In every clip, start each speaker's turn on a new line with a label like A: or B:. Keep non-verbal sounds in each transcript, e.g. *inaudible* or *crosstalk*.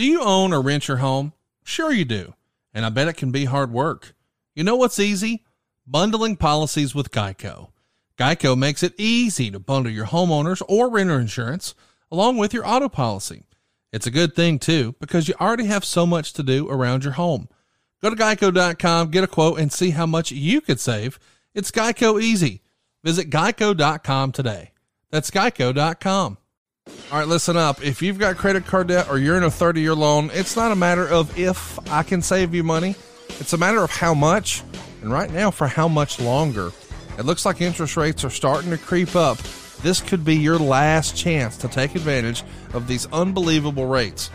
A: Do you own or rent your home? Sure you do. And I bet it can be hard work. You know what's easy? Bundling policies with Geico. Geico makes it easy to bundle your homeowners or renter insurance along with your auto policy. It's a good thing too because you already have so much to do around your home. Go to geico.com, get a quote, and see how much you could save. It's Geico easy. Visit geico.com today. That's geico.com. All right, listen up. If you've got credit card debt or you're in a 30 year loan, it's not a matter of if I can save you money, it's a matter of how much, and right now, for how much longer. It looks like interest rates are starting to creep up. This could be your last chance to take advantage of these unbelievable rates.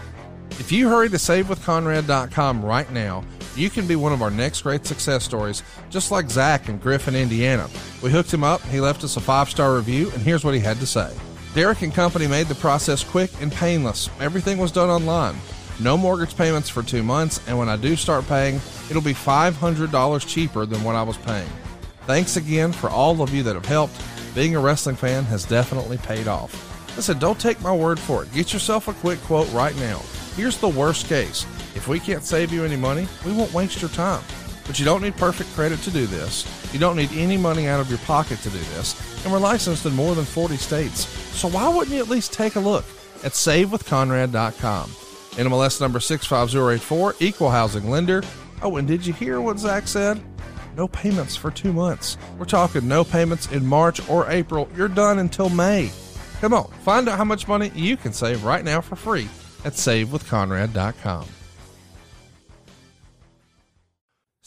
A: If you hurry to savewithconrad.com right now, you can be one of our next great success stories, just like Zach in Griffin, Indiana. We hooked him up, he left us a five star review, and here's what he had to say. Derek and Company made the process quick and painless. Everything was done online. No mortgage payments for two months, and when I do start paying, it'll be $500 cheaper than what I was paying. Thanks again for all of you that have helped. Being a wrestling fan has definitely paid off. Listen, don't take my word for it. Get yourself a quick quote right now. Here's the worst case if we can't save you any money, we won't waste your time. But you don't need perfect credit to do this. You don't need any money out of your pocket to do this. And we're licensed in more than 40 states. So why wouldn't you at least take a look at savewithconrad.com? NMLS number 65084, equal housing lender. Oh, and did you hear what Zach said? No payments for two months. We're talking no payments in March or April. You're done until May. Come on, find out how much money you can save right now for free at savewithconrad.com.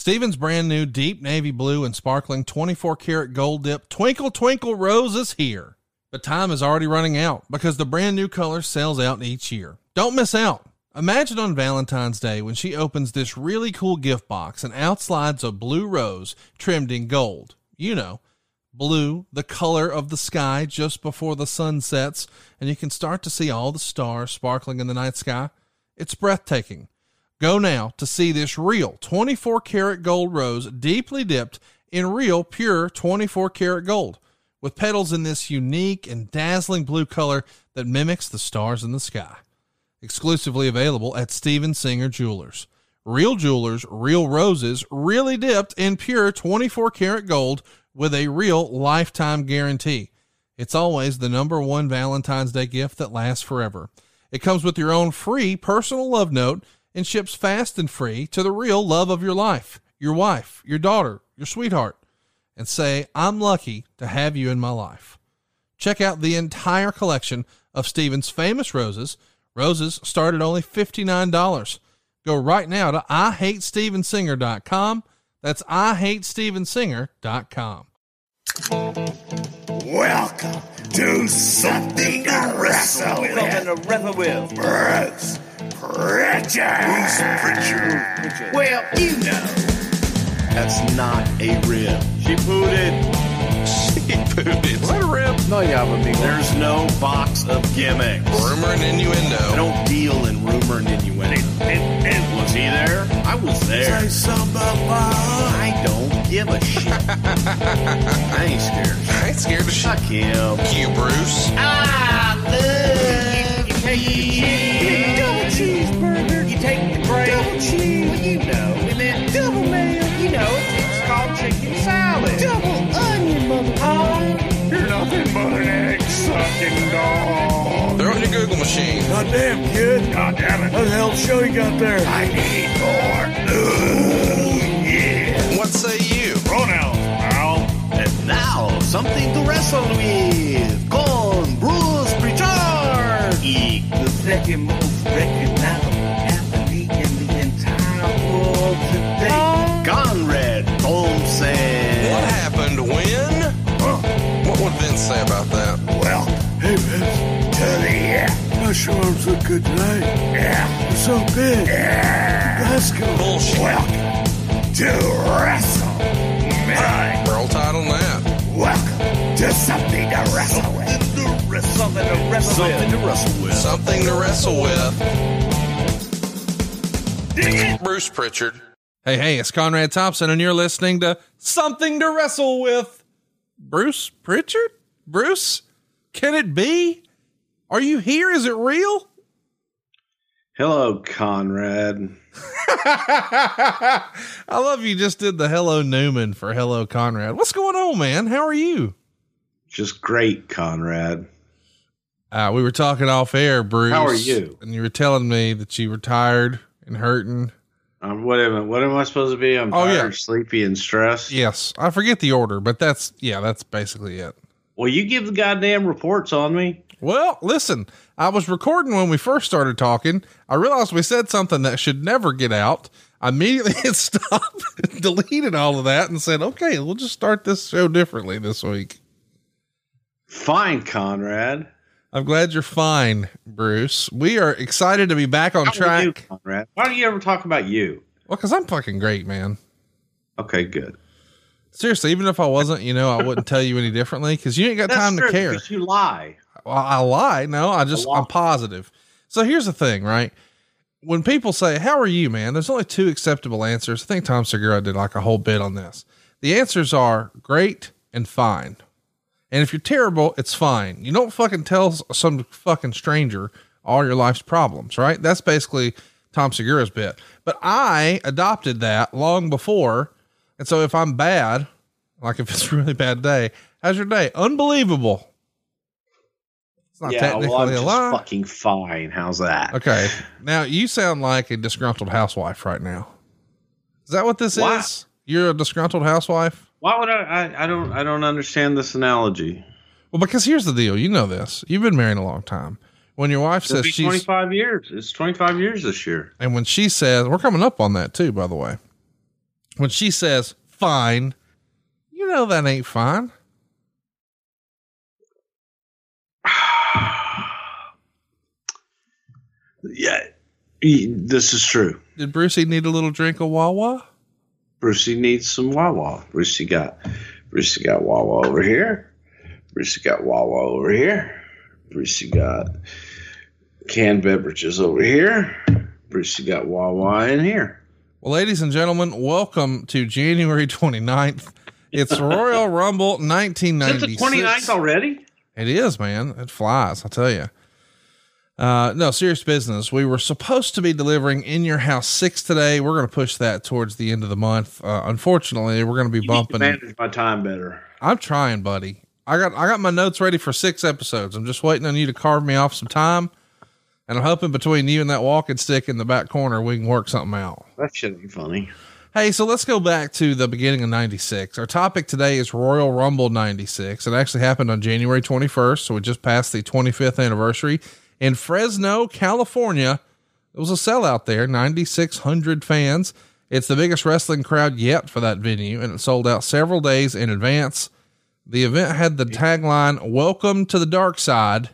A: Steven's brand new deep navy blue and sparkling 24 karat gold dip Twinkle Twinkle Rose is here. But time is already running out because the brand new color sells out each year. Don't miss out. Imagine on Valentine's Day when she opens this really cool gift box and out slides a blue rose trimmed in gold. You know, blue, the color of the sky just before the sun sets, and you can start to see all the stars sparkling in the night sky. It's breathtaking. Go now to see this real 24 karat gold rose deeply dipped in real pure 24 karat gold with petals in this unique and dazzling blue color that mimics the stars in the sky. Exclusively available at Steven Singer Jewelers. Real jewelers, real roses, really dipped in pure 24 karat gold with a real lifetime guarantee. It's always the number one Valentine's Day gift that lasts forever. It comes with your own free personal love note and ships fast and free to the real love of your life, your wife, your daughter, your sweetheart, and say, I'm lucky to have you in my life. Check out the entire collection of Steven's famous roses. Roses start at only $59. Go right now to IHateStevenSinger.com. That's IHateStevenSinger.com.
B: Welcome to Something to Wrestle With.
C: Something to wrestle with.
B: Bruce Pritchard.
C: Bruce Pritchard.
B: Well, you know.
D: That's not a rib.
C: She pooted.
D: She pooted.
A: What a rip.
E: No, yeah, but me.
D: There's no box of gimmicks.
A: Rumor and innuendo.
D: I don't deal in rumor and innuendo.
C: And, and
D: Was he there? I was there.
B: Say something about
D: I don't give a shit. I ain't scared.
A: I ain't scared to
D: Fuck him.
A: you, Bruce.
C: I love you. Take the bread. Double cheese. Well, you know. And then double mayo. You know. It's called chicken salad. Double onion, mother. Oh, you're nothing but an egg sucking dog.
A: They're on your Google machine.
B: God damn, kid.
C: God damn it.
B: What the hell show you got there? I need more. Ooh, yeah.
A: What say you?
C: Pronouns, pal.
D: And now, something to wrestle with. Con Bruce Pritchard.
B: E, the second most recognizable
D: Conrad Thompson.
A: What happened when? Huh. What would Vince say about that?
B: Well, hey, Vince, to the yeah. My shoulders look good tonight. Yeah. They're so big. Yeah. Let's go.
A: Bullshit.
B: Welcome to Wrestle. Man.
A: World title on that.
B: Welcome to something to wrestle with.
C: Something to wrestle with
D: Something
C: with.
D: to wrestle with.
A: Something to wrestle with. Bruce Pritchard. Hey, hey, it's Conrad Thompson, and you're listening to Something to Wrestle with. Bruce Pritchard? Bruce? Can it be? Are you here? Is it real?
E: Hello, Conrad. *laughs*
A: I love you just did the hello Newman for hello Conrad. What's going on, man? How are you?
E: Just great, Conrad.
A: Uh, we were talking off air, Bruce.
E: How are you?
A: And you were telling me that you were tired and hurting.
E: Um, what am I, what am I supposed to be? I'm
A: Oh,
E: tired,
A: yeah.
E: sleepy, and stressed.
A: Yes, I forget the order, but that's yeah, that's basically it.
E: Well, you give the goddamn reports on me.
A: Well, listen, I was recording when we first started talking. I realized we said something that should never get out. I immediately *laughs* hit stop, *laughs* deleted all of that, and said, "Okay, we'll just start this show differently this week."
E: Fine, Conrad.
A: I'm glad you're fine, Bruce. We are excited to be back on
E: How are you,
A: track.
E: Conrad? Why don't you ever talk about you?
A: Well, because I'm fucking great, man.
E: Okay, good.
A: Seriously, even if I wasn't, you know, I wouldn't tell you any differently because you ain't got
E: That's
A: time to care.
E: because You lie.
A: Well, I lie. No, I just,
E: A.
A: I'm positive. So here's the thing, right? When people say, How are you, man? There's only two acceptable answers. I think Tom Segura did like a whole bit on this. The answers are great and fine. And if you're terrible, it's fine. You don't fucking tell some fucking stranger all your life's problems, right? That's basically Tom Segura's bit. But I adopted that long before. And so if I'm bad, like if it's *laughs* a really bad day, how's your day? Unbelievable. It's not
E: yeah,
A: technically
E: well, I'm
A: a lie.
E: fucking fine. How's that?
A: Okay. Now you sound like a disgruntled housewife right now. Is that what this
E: Why?
A: is? You're a disgruntled housewife?
E: Why would I, I? I don't. I don't understand this analogy.
A: Well, because here's the deal. You know this. You've been married a long time. When your wife
E: It'll
A: says she's,
E: 25 years. It's 25 years this year.
A: and when she says, we're coming up on that too, by the way. When she says, fine, you know that ain't fine. *sighs*
E: Yeah, this is true.
A: Did Brucey need a little drink of Wawa?
E: Brucey needs some Wawa. Brucey got, Brucey got Wawa over here. Brucey got Wawa over here. Brucey got canned beverages over here. Brucey got Wawa in here.
A: Well, ladies and gentlemen, welcome to January 29th. It's Royal *laughs* Rumble
E: Is it
A: 1996.
E: the 29th already?
A: It is, man. It flies. I tell you. Uh, no, serious business. We were supposed to be delivering in your house six today. We're going to push that towards the end of the month. Uh, unfortunately, we're going to be
E: You
A: bumping.
E: manage my time better.
A: I'm trying, buddy. I got I got my notes ready for six episodes. I'm just waiting on you to carve me off some time, and I'm hoping between you and that walking stick in the back corner, we can work something out.
E: That should be funny.
A: Hey, so let's go back to the beginning of 96. Our topic today is Royal Rumble 96. It actually happened on January 21st, so we just passed the 25th anniversary in Fresno, California. It was a sellout there, 9,600 fans. It's the biggest wrestling crowd yet for that venue, and it sold out several days in advance. The event had the tagline, Welcome to the Dark Side.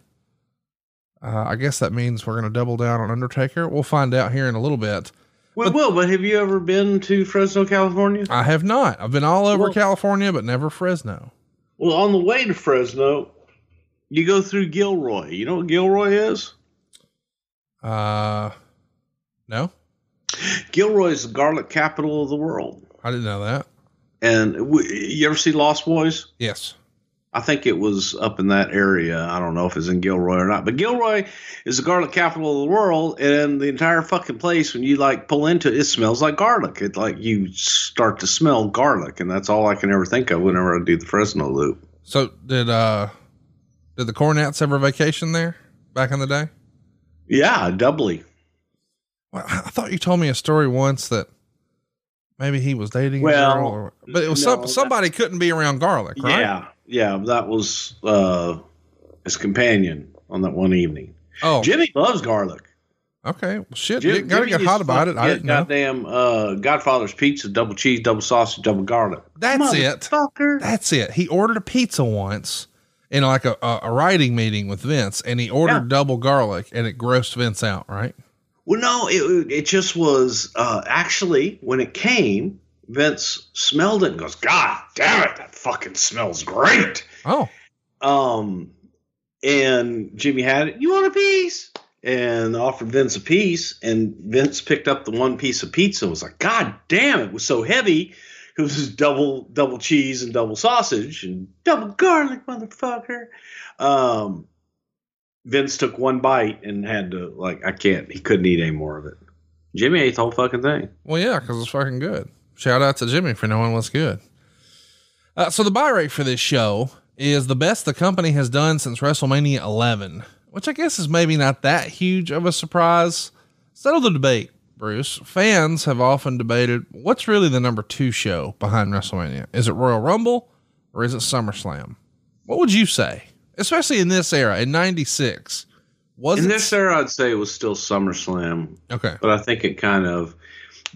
A: Uh, I guess that means we're going to double down on Undertaker. We'll find out here in a little bit.
E: We will, but have you ever been to Fresno, California?
A: I have not. I've been all over
E: Well-
A: California, but never Fresno.
E: Well, on the way to Fresno, you go through Gilroy. You know what Gilroy is?
A: Uh, no,
E: Gilroy is the garlic capital of the world.
A: I didn't know that.
E: And w- you ever see Lost Boys?
A: Yes.
E: I think it was up in that area. I don't know if it's in Gilroy or not, but Gilroy is the garlic capital of the world, and the entire fucking place, when you like pull into it, it smells like garlic. It like you start to smell garlic, and that's all I can ever think of whenever I do the Fresno loop.
A: So did uh, did the Cornettes ever vacation there back in the day?
E: Yeah, doubly.
A: Well, I thought you told me a story once that maybe he was dating. a
E: Well,
A: girl or, but it was
E: no,
A: some,
E: that-
A: somebody couldn't be around garlic, right?
E: Yeah, yeah, that was uh, his companion on that one evening.
A: Oh,
E: Jimmy loves garlic.
A: okay. Well, shit,
E: Jim,
A: gotta
E: Jimmy
A: get hot about it. I didn't know.
E: Goddamn, uh, Godfather's pizza, double cheese, double sausage, double garlic.
A: That's it. That's it. He ordered a pizza once in like a, a, a writing meeting with Vince, and he ordered
E: Yeah.
A: double garlic, and it grossed Vince out, right?
E: Well, no, it it just was uh, actually when it came. Vince smelled it and goes, "God damn it, that fucking smells great."
A: Oh,
E: Um, and Jimmy had it. You want a piece? And offered Vince a piece, and Vince picked up the one piece of pizza. and Was like, God damn! It was so heavy. It was double double cheese and double sausage and double garlic, motherfucker. Um, Vince took one bite and had to like I can't. He couldn't eat any more of it. Jimmy ate the whole fucking thing.
A: Well, yeah, because it's fucking good. Shout out to Jimmy for knowing what's good. Uh, so the buy rate for this show is the best the company has done since WrestleMania 11, which I guess is maybe not that huge of a surprise. Settle the debate, Bruce. Fans have often debated what's really the number two show behind WrestleMania. Is it Royal Rumble or is it SummerSlam? What would you say, especially in this era in '96? Was
E: In
A: it
E: this era, I'd say it was still SummerSlam,
A: okay?
E: but I think it kind of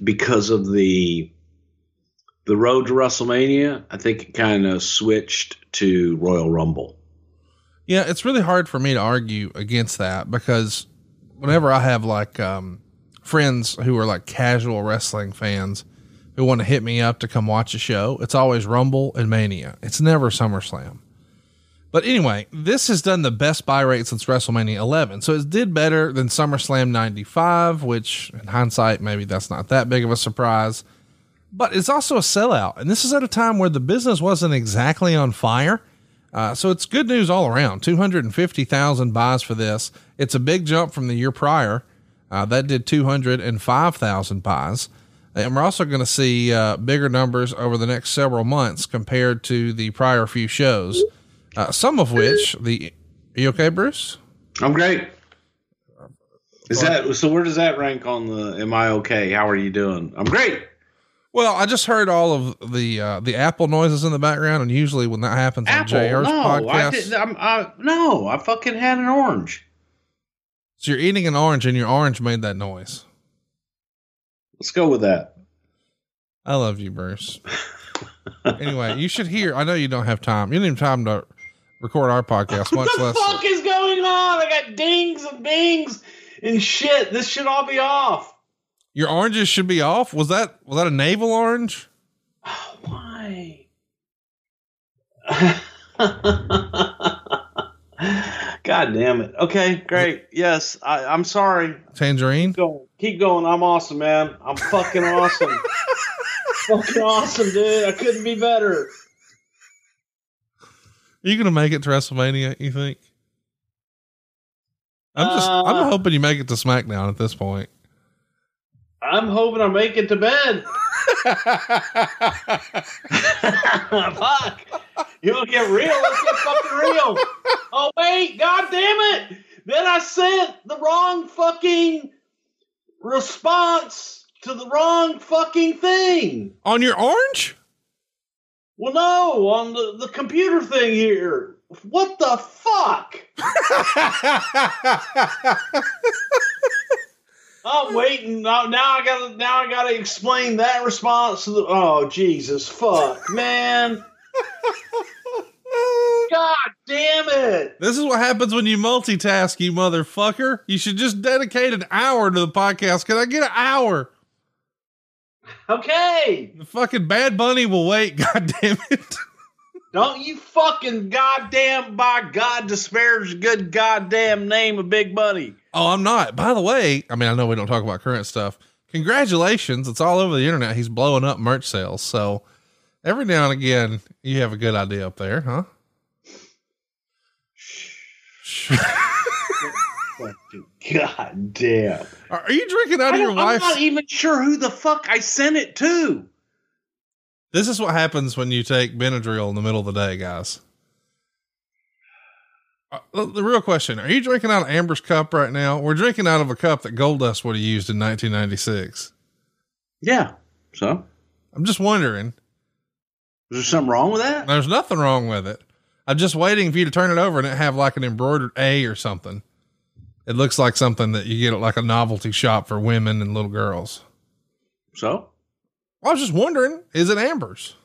E: because of the the road to WrestleMania. I think it kind of switched to Royal Rumble.
A: Yeah, it's really hard for me to argue against that because whenever I have like um, friends who are like casual wrestling fans who want to hit me up to come watch a show, it's always Rumble and Mania. It's never SummerSlam. But anyway, this has done the best buy rate since WrestleMania 11. So it did better than SummerSlam 95, which in hindsight, maybe that's not that big of a surprise. But it's also a sellout. And this is at a time where the business wasn't exactly on fire. Uh, so it's good news all around. 250,000 buys for this. It's a big jump from the year prior. Uh, that did 205,000 buys. And we're also going to see uh, bigger numbers over the next several months compared to the prior few shows. Uh, some of which the, are you okay, Bruce?
E: I'm great. Is that so? Where does that rank on the? Am I okay? How are you doing? I'm great.
A: Well, I just heard all of the uh, the Apple noises in the background, and usually when that happens on
E: Apple?
A: JR's
E: No, I
A: podcast,
E: did. I'm, I, no, I fucking had an orange.
A: So you're eating an orange, and your orange made that noise.
E: Let's go with that.
A: I love you, Bruce. *laughs* anyway, you should hear. I know you don't have time. You don't have time to record our podcast, much *laughs*
E: What the
A: less.
E: fuck is going on? I got dings and bings and shit. This should all be off.
A: Your oranges should be off. Was that was that a navel orange? *sighs*
E: Why? *laughs* God damn it. Okay, great. Yes, I, I'm sorry.
A: Tangerine.
E: Keep going. Keep going. I'm awesome, man. I'm fucking awesome. *laughs* fucking awesome, dude. I couldn't be better.
A: Are you gonna make it to WrestleMania? You think? I'm just.
E: Uh,
A: I'm hoping you make it to SmackDown at this point.
E: I'm hoping I make it to bed. *laughs* *laughs* Fuck. You want to get real? Let's get fucking real. Oh, wait. God damn it. Then I sent the wrong fucking response to the wrong fucking thing.
A: On your orange?
E: Well, no, on the, the computer thing here. What the fuck? *laughs* I'm waiting. Now, now I gotta. Now I gotta explain that response to the. Oh Jesus, fuck, *laughs* man! God damn it!
A: This is what happens when you multitask, you motherfucker. You should just dedicate an hour to the podcast. Can I get an hour?
E: Okay,
A: The fucking Bad Bunny will wait. *laughs* God damn it.
E: Don't you fucking goddamn by God disparage the good goddamn name of Big Bunny.
A: Oh, I'm not. By the way, I mean, I know we don't talk about current stuff. Congratulations. It's all over the internet. He's blowing up merch sales. So every now and again, you have a good idea up there, huh?
E: God damn!
A: Are are you drinking out of your
E: don't, I'm not even sure who the fuck I sent it to.
A: This is what happens when you take Benadryl in the middle of the day, guys. Uh, the- real question: Are you drinking out of Amber's cup right now? We're drinking out of a cup that Goldust would have used in 1996.
E: Yeah. So,
A: I'm just wondering.
E: is there something wrong with that?
A: There's nothing wrong with it. I'm just waiting for you to turn it over and it have like an embroidered A or something. It looks like something that you get at like a novelty shop for women and little girls.
E: So,
A: I was just wondering, is it Amber's?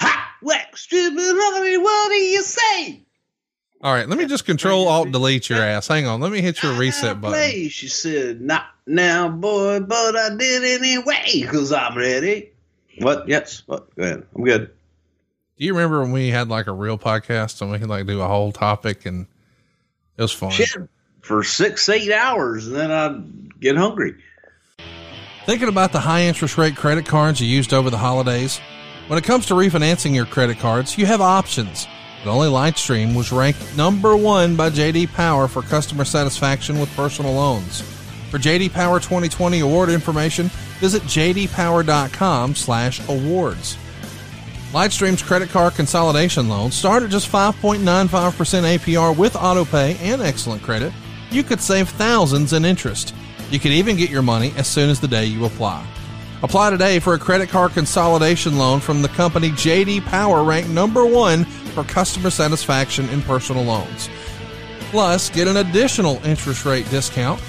E: ha! Wax, stupid, honey, what do you say?
A: All right, let me just control alt delete your ass. Hang on, let me hit your ah, reset button.
E: Play. She said, "Not now, boy, but I did anyway, cause I'm ready." What? Yes. What? Go ahead. I'm good.
A: Do you remember when we had like a real podcast and we could like do a whole topic and it was fun?
E: Shit, for six, eight hours, and then I'd get hungry.
A: Thinking about the high interest rate credit cards you used over the holidays? When it comes to refinancing your credit cards, you have options. but only Lightstream was ranked number one by JD Power for customer satisfaction with personal loans. For JD Power 2020 award information, visit jdpower.com/awards. Lightstream's credit card consolidation loans start at just 5.95% APR with autopay and excellent credit. You could save thousands in interest. You can even get your money as soon as the day you apply. Apply today for a credit card consolidation loan from the company JD Power ranked number 1 for customer satisfaction in personal loans. Plus, get an additional interest rate discount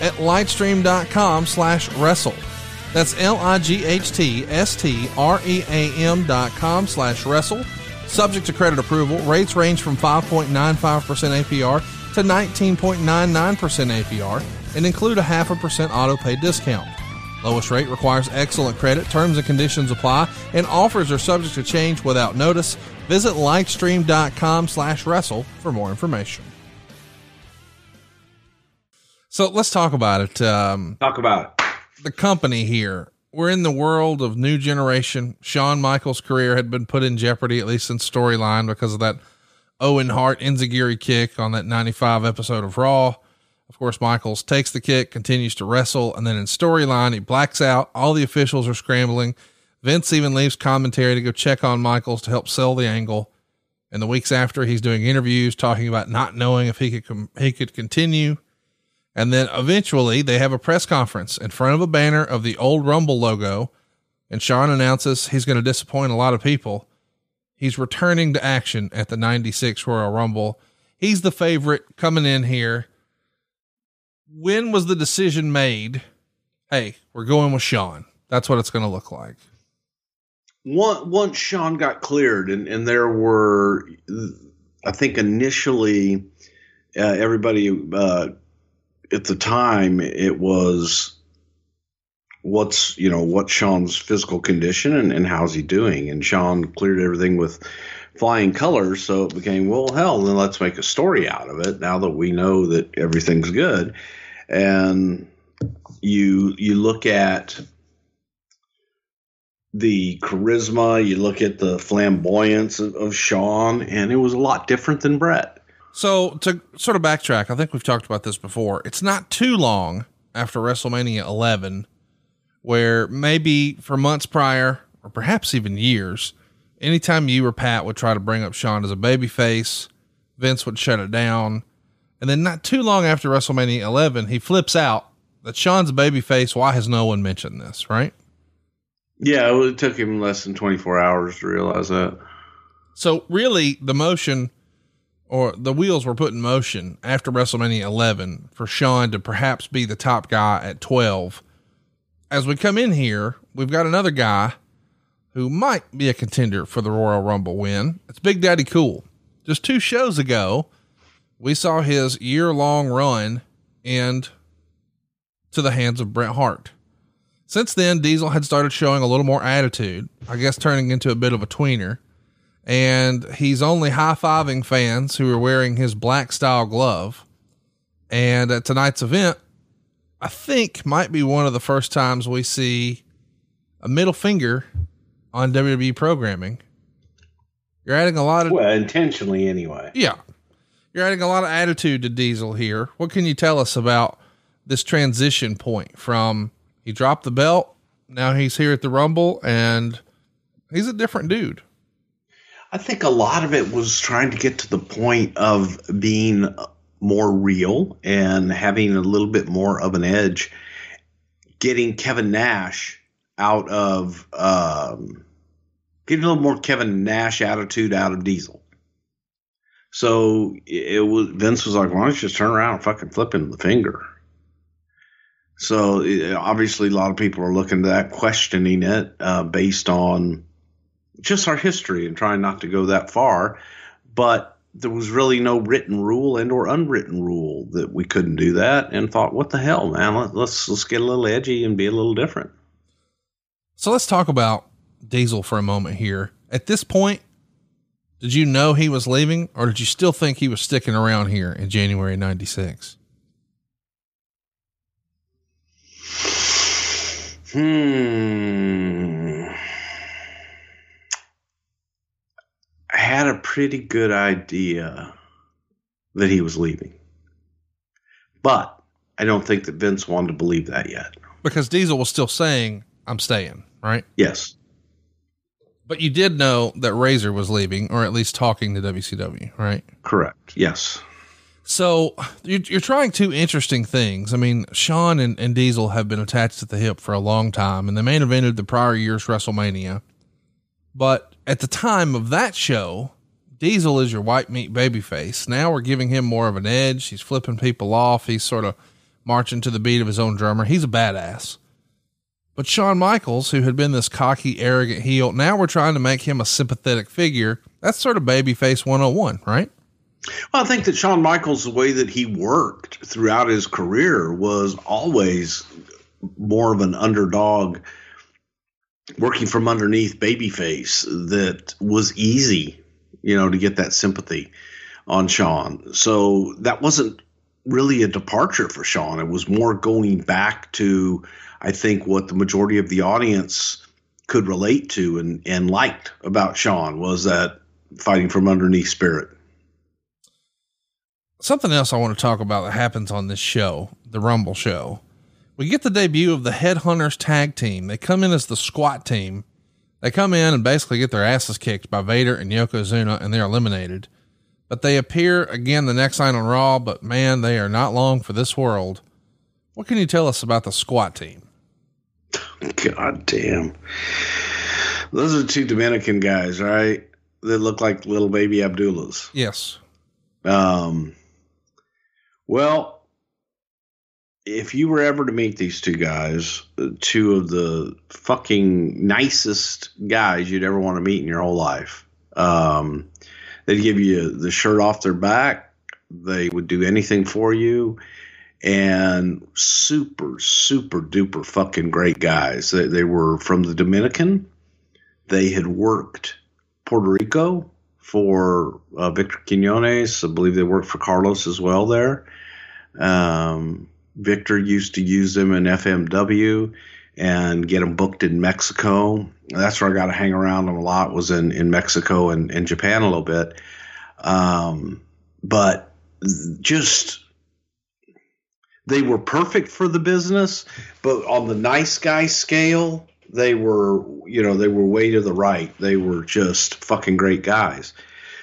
A: at lightstream.com slash wrestle. That's L-I-G-H-T-S-T-R-E-A-M dot com slash wrestle. Subject to credit approval, rates range from 5.95% APR to 19.99% APR and include a half a percent auto pay discount. Lowest rate requires excellent credit. Terms and conditions apply, and offers are subject to change without notice. Visit lightstream.com slash wrestle for more information. So let's talk about it. Um,
E: Talk about it.
A: the company here. We're in the world of new generation. Shawn Michaels' career had been put in jeopardy, at least in storyline, because of that Owen Hart Enzuigiri kick on that 95 episode of Raw. Of course, Michaels takes the kick, continues to wrestle, and then in storyline, he blacks out. All the officials are scrambling. Vince even leaves commentary to go check on Michaels to help sell the angle. And the weeks after, he's doing interviews talking about not knowing if he could com- he could continue. And then eventually they have a press conference in front of a banner of the old Rumble logo. And Shawn announces he's going to disappoint a lot of people. He's returning to action at the 96 Royal Rumble. He's the favorite coming in here. When was the decision made? Hey, we're going with Shawn. That's what it's going to look like.
E: Once, Shawn got cleared, and, and there were, I think initially, uh, everybody uh, at the time, it was what's, you know, what's Shawn's physical condition and, and how's he doing? And Shawn cleared everything with flying colors. So it became, well, hell, then let's make a story out of it now that we know that everything's good. And you, you look at, the charisma, you look at the flamboyance of, of Shawn, and it was a lot different than Bret.
A: So to sort of backtrack, I think we've talked about this before. It's not too long after WrestleMania 11 where maybe for months prior or perhaps even years, anytime you or Pat would try to bring up Shawn as a babyface, Vince would shut it down. And then not too long after WrestleMania 11, he flips out that Shawn's a babyface. Why has no one mentioned this, right?
E: Yeah, it took him less than 24 hours to realize that.
A: So really, the motion or the wheels were put in motion after WrestleMania 11 for Shawn to perhaps be the top guy at 12. As we come in here, we've got another guy who might be a contender for the Royal Rumble win. It's Big Daddy Cool. Just two shows ago, we saw his year long run end to the hands of Bret Hart. Since then, Diesel had started showing a little more attitude, I guess turning into a bit of a tweener. And he's only high fiving fans who are wearing his black style glove. And at tonight's event, I think might be one of the first times we see a middle finger on WWE programming. You're adding a lot of
E: Well, intentionally anyway.
A: yeah. You're adding a lot of attitude to Diesel here. What can you tell us about this transition point from he dropped the belt, now he's here at the Rumble, and he's a different dude.
E: I think a lot of it was trying to get to the point of being more real and having a little bit more of an edge, getting Kevin Nash out of, um, getting a little more Kevin Nash attitude out of Diesel. So it was Vince was like, "Why don't you just turn around and fucking flip him the finger?" So it, obviously, a lot of people are looking at that, questioning it uh, based on just our history and trying not to go that far. But there was really no written rule and or unwritten rule that we couldn't do that. And thought, what the hell, man? Let, let's let's get a little edgy and be a little different.
A: So let's talk about Diesel for a moment here. At this point, did you know he was leaving, or did you still think he was sticking around here in January '96?
E: Hmm. I had a pretty good idea that he was leaving. But I don't think that Vince wanted to believe that yet.
A: Because Diesel was still saying, I'm staying, right?
E: Yes.
A: But you did know that Razor was leaving, or at least talking to WCW, right?
E: Correct. Yes.
A: So you're, you're trying two interesting things. I mean, Shawn and, and Diesel have been attached at the hip for a long time, and they main evented the prior year's WrestleMania. But at the time of that show, Diesel is your white meat babyface. Now we're giving him more of an edge. He's flipping people off. He's sort of marching to the beat of his own drummer. He's a badass. But Shawn Michaels, who had been this cocky, arrogant heel, now we're trying to make him a sympathetic figure. That's sort of babyface 101, right?
E: Well, I think that Shawn Michaels, the way that he worked throughout his career, was always more of an underdog, working from underneath babyface that was easy, you know, to get that sympathy on Shawn. So that wasn't really a departure for Shawn. It was more going back to, I think, what the majority of the audience could relate to and, and liked about Shawn was that fighting from underneath spirit.
A: Something else I want to talk about that happens on this show, the Rumble show. We get the debut of the Headhunters tag team. They come in as the squat team. They come in and basically get their asses kicked by Vader and Yokozuna and they're eliminated. But they appear again the next night on Raw, but man, they are not long for this world. What can you tell us about the squat team? *laughs*
E: God damn. Those are two Dominican guys, right? That look like little baby Abdullahs.
A: Yes.
E: Um, well, if you were ever to meet these two guys, two of the fucking nicest guys you'd ever want to meet in your whole life, um, they'd give you the shirt off their back. They would do anything for you. And super, super duper fucking great guys. They, they were from the Dominican. They had worked Puerto Rico for uh, Victor Quinones. I believe they worked for Carlos as well there. Um, Victor used to use them in FMW and get them booked in Mexico. That's where I got to hang around them a lot. Was in in Mexico and, and Japan a little bit. Um, but just they were perfect for the business, but on the nice guy scale, they were, you know, they were way to the right. They were just fucking great guys.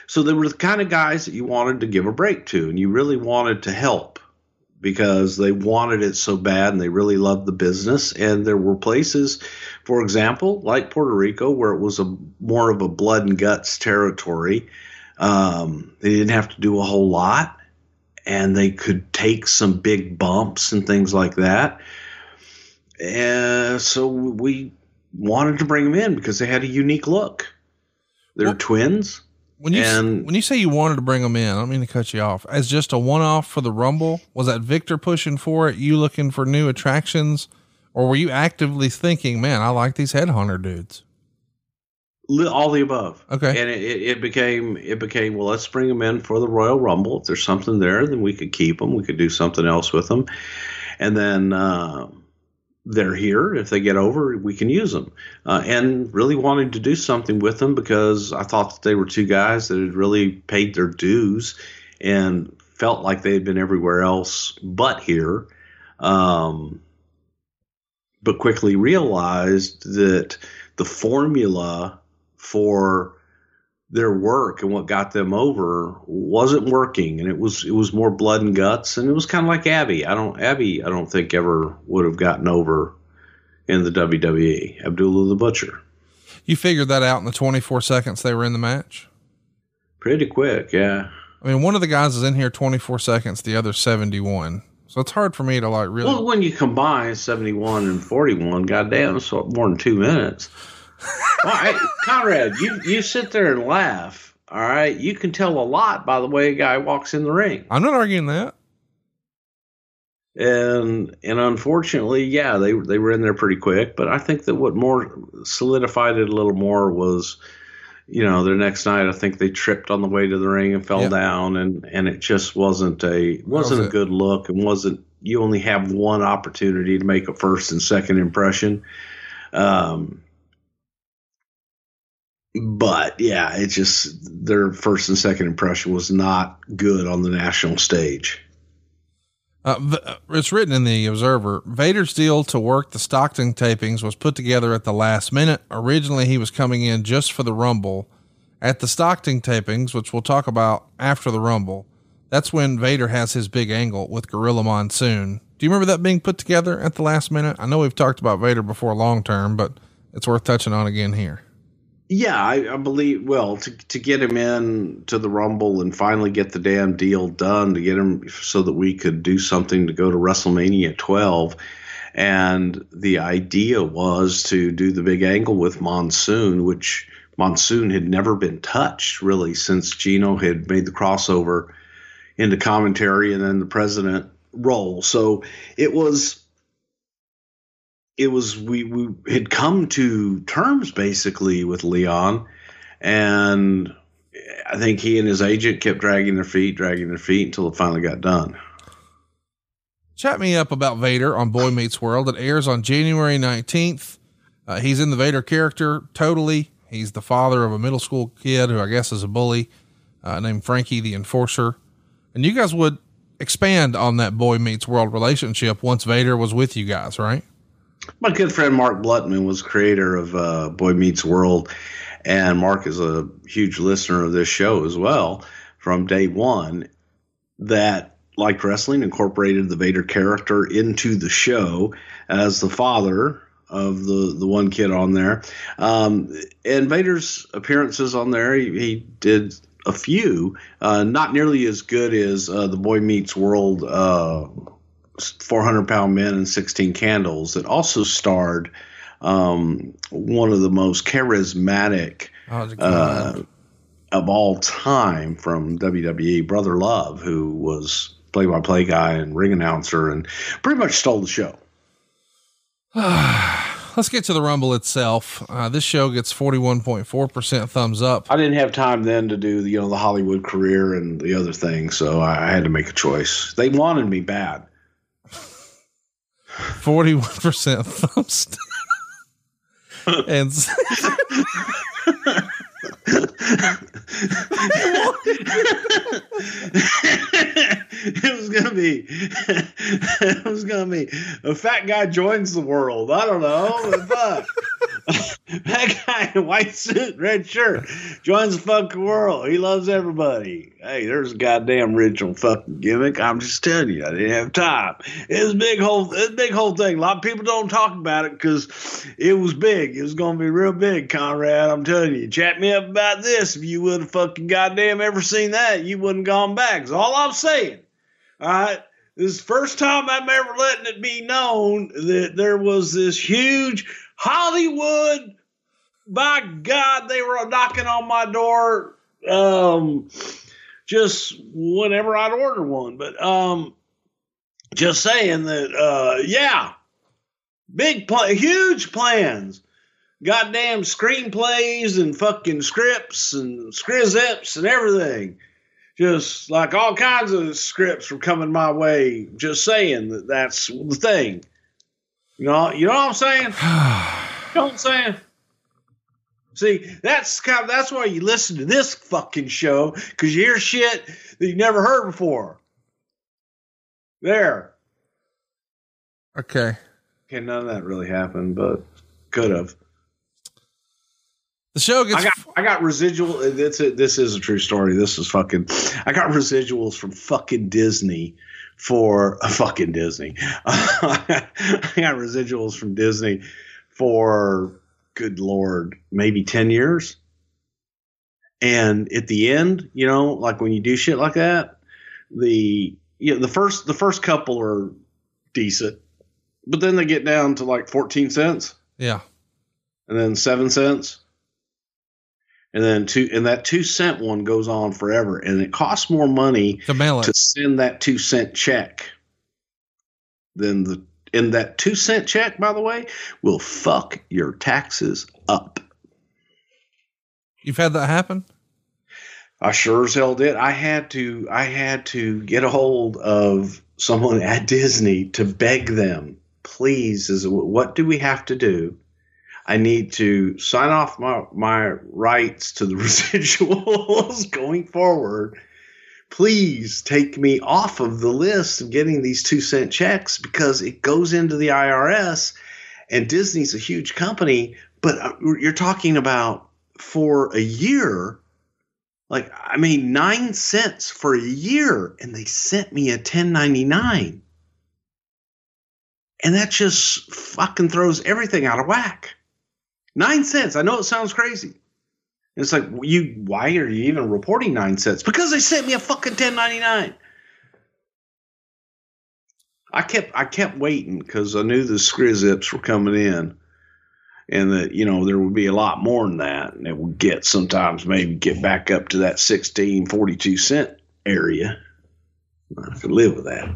E: So they were the kind of guys that you wanted to give a break to and you really wanted to help because they wanted it so bad and they really loved the business. And there were places, for example, like Puerto Rico, where it was a more of a blood and guts territory. Um, they didn't have to do a whole lot and they could take some big bumps and things like that. And so we wanted to bring them in because they had a unique look. They're
A: Well-
E: twins.
A: When you
E: And-
A: when you say you wanted to bring them in, I don't mean to cut you off. As just a one off for the Rumble, was that Victor pushing for it? You looking for new attractions, or were you actively thinking, "Man, I like these headhunter dudes"?
E: All the above.
A: Okay.
E: And it, it, it became it became well. Let's bring them in for the Royal Rumble. If there's something there, then we could keep them. We could do something else with them, and then uh, they're here. If they get over, we can use them. Uh, and really wanted to do something with them because I thought that they were two guys that had really paid their dues and felt like they had been everywhere else but here. Um, but quickly realized that the formula for their work and what got them over wasn't working and it was it was more blood and guts and it was kind of like Abby. I don't Abby I don't think ever would have gotten over in the WWE. Abdullah the Butcher.
A: You figured that out in the 24 seconds they were in the match.
E: Pretty quick, yeah.
A: I mean, one of the guys is in here 24 seconds, the other 71. So it's hard for me to like really.
E: Well, when you combine 71 and 41, goddamn, it's more than two minutes. Well, hey, Conrad, you, you sit there and laugh. All right. You can tell a lot by the way a guy walks in the ring.
A: I'm not arguing that.
E: and and unfortunately, yeah, they they were in there pretty quick. But I think that what more solidified it a little more was, you know, their next night. I think they tripped on the way to the ring and fell
A: Yeah.
E: down, and and it just wasn't a wasn't
A: was
E: a good look, and wasn't. You only have one opportunity to make a first and second impression. Um, but yeah, it just their first and second impression was not good on the national stage.
A: Uh, uh, it's written in the Observer. Vader's deal to work the Stockton tapings was put together at the last minute. Originally, he was coming in just for the Rumble. At the Stockton tapings, which we'll talk about after the Rumble, that's when Vader has his big angle with Gorilla Monsoon. Do you remember that being put together at the last minute? I know we've talked about Vader before long term, but it's worth touching on again here.
E: Yeah, I, I believe. Well, to to get him in to the Rumble and finally get the damn deal done, to get him so that we could do something to go to WrestleMania 12, and the idea was to do the big angle with Monsoon, which Monsoon had never been touched really since Gino had made the crossover into commentary and then the president role. So it was it was we we had come to terms basically with Leon, and I think he and his agent kept dragging their feet, dragging their feet until it finally got done.
A: Chat me up about Vader on Boy Meets World. It airs on January 19th. Uh, he's in the Vader character totally. He's the father of a middle school kid who I guess is a bully uh, named Frankie the Enforcer. And you guys would expand on that Boy Meets World relationship once Vader was with you guys, right?
E: My good friend Mark Blutman was creator of uh, Boy Meets World, and Mark is a huge listener of this show as well from day one. That liked wrestling, incorporated the Vader character into the show as the father of the the one kid on there. Um, and Vader's appearances on there, he, he did a few, uh, not nearly as good as uh, the Boy Meets World uh, 400 pound men and 16 candles that also starred um, one of the most charismatic
A: Oh,
E: uh, of all time from WWE, Brother Love, who was play by play guy and ring announcer and pretty much stole the show. *sighs*
A: Let's get to the Rumble itself. Uh, this show gets 41.4% thumbs up.
E: I didn't have time then to do the, you know the Hollywood career and the other things, so I had to make a choice. They wanted me bad.
A: 41% thumbs down. *laughs* and *laughs*
E: it was gonna be it was gonna be a fat guy joins the world. I don't know. but Fuck. *laughs* that guy in white suit, red shirt, joins the fucking world. He loves everybody. Hey, there's a goddamn original fucking gimmick. I'm just telling you, I didn't have time. It was big whole it's a big whole thing. A lot of people don't talk about it because it was big. It was gonna be real big, Conrad. I'm telling you. Chat me up about this. If you would have fucking goddamn ever seen that, you wouldn't gone back. Is all I'm saying. All right. This is the first time I'm ever letting it be known that there was this huge Hollywood. By God, they were knocking on my door. Um, just whenever I'd order one, but um, just saying that. Uh, yeah, big play, huge plans. Goddamn screenplays and fucking scripts and scripts and everything just like all kinds of scripts were coming my way. Just saying that that's the thing. You know, you know what I'm saying? *sighs* you know what I'm saying? See, that's kind of, that's why you listen to this fucking show because you hear shit that you never heard before. There.
A: okay.
E: Okay, none of that really happened, but could have.
A: The show gets
E: I got I got residual. That's it. This is a true story. This is fucking. I got residuals from fucking Disney for uh, *laughs* fucking Disney. *laughs* I got residuals from Disney for good lord, maybe ten years. And at the end, you know, like when you do shit like that, the you know, the first the first couple are decent, but then they get down to like fourteen cents
A: yeah.
E: and then seven cents and then two and that two cent one goes on forever and it costs more money
A: To mail it.
E: to send that two cent check than the and that two cent check by the way will fuck your taxes up
A: You've had that happen?
E: i sure as hell did i had to i had to get a hold of someone at disney to beg them please is what do we have to do I need to sign off my, my rights to the *laughs* residuals going forward. Please take me off of the list of getting these two cent checks because it goes into the IRS and Disney's a huge company, but uh, you're talking about for a year, like, I mean, nine cents for a year, and they sent me a 1099. And that just fucking throws everything out of whack. Nine cents. I know it sounds crazy. It's like you. Why are you even reporting nine cents? Because they sent me a fucking ten ninety nine. I kept I kept waiting because I knew the scrizzips were coming in, and that you know there would be a lot more than that, and it would get sometimes maybe get back up to that sixteen forty two cent area. I could live with that.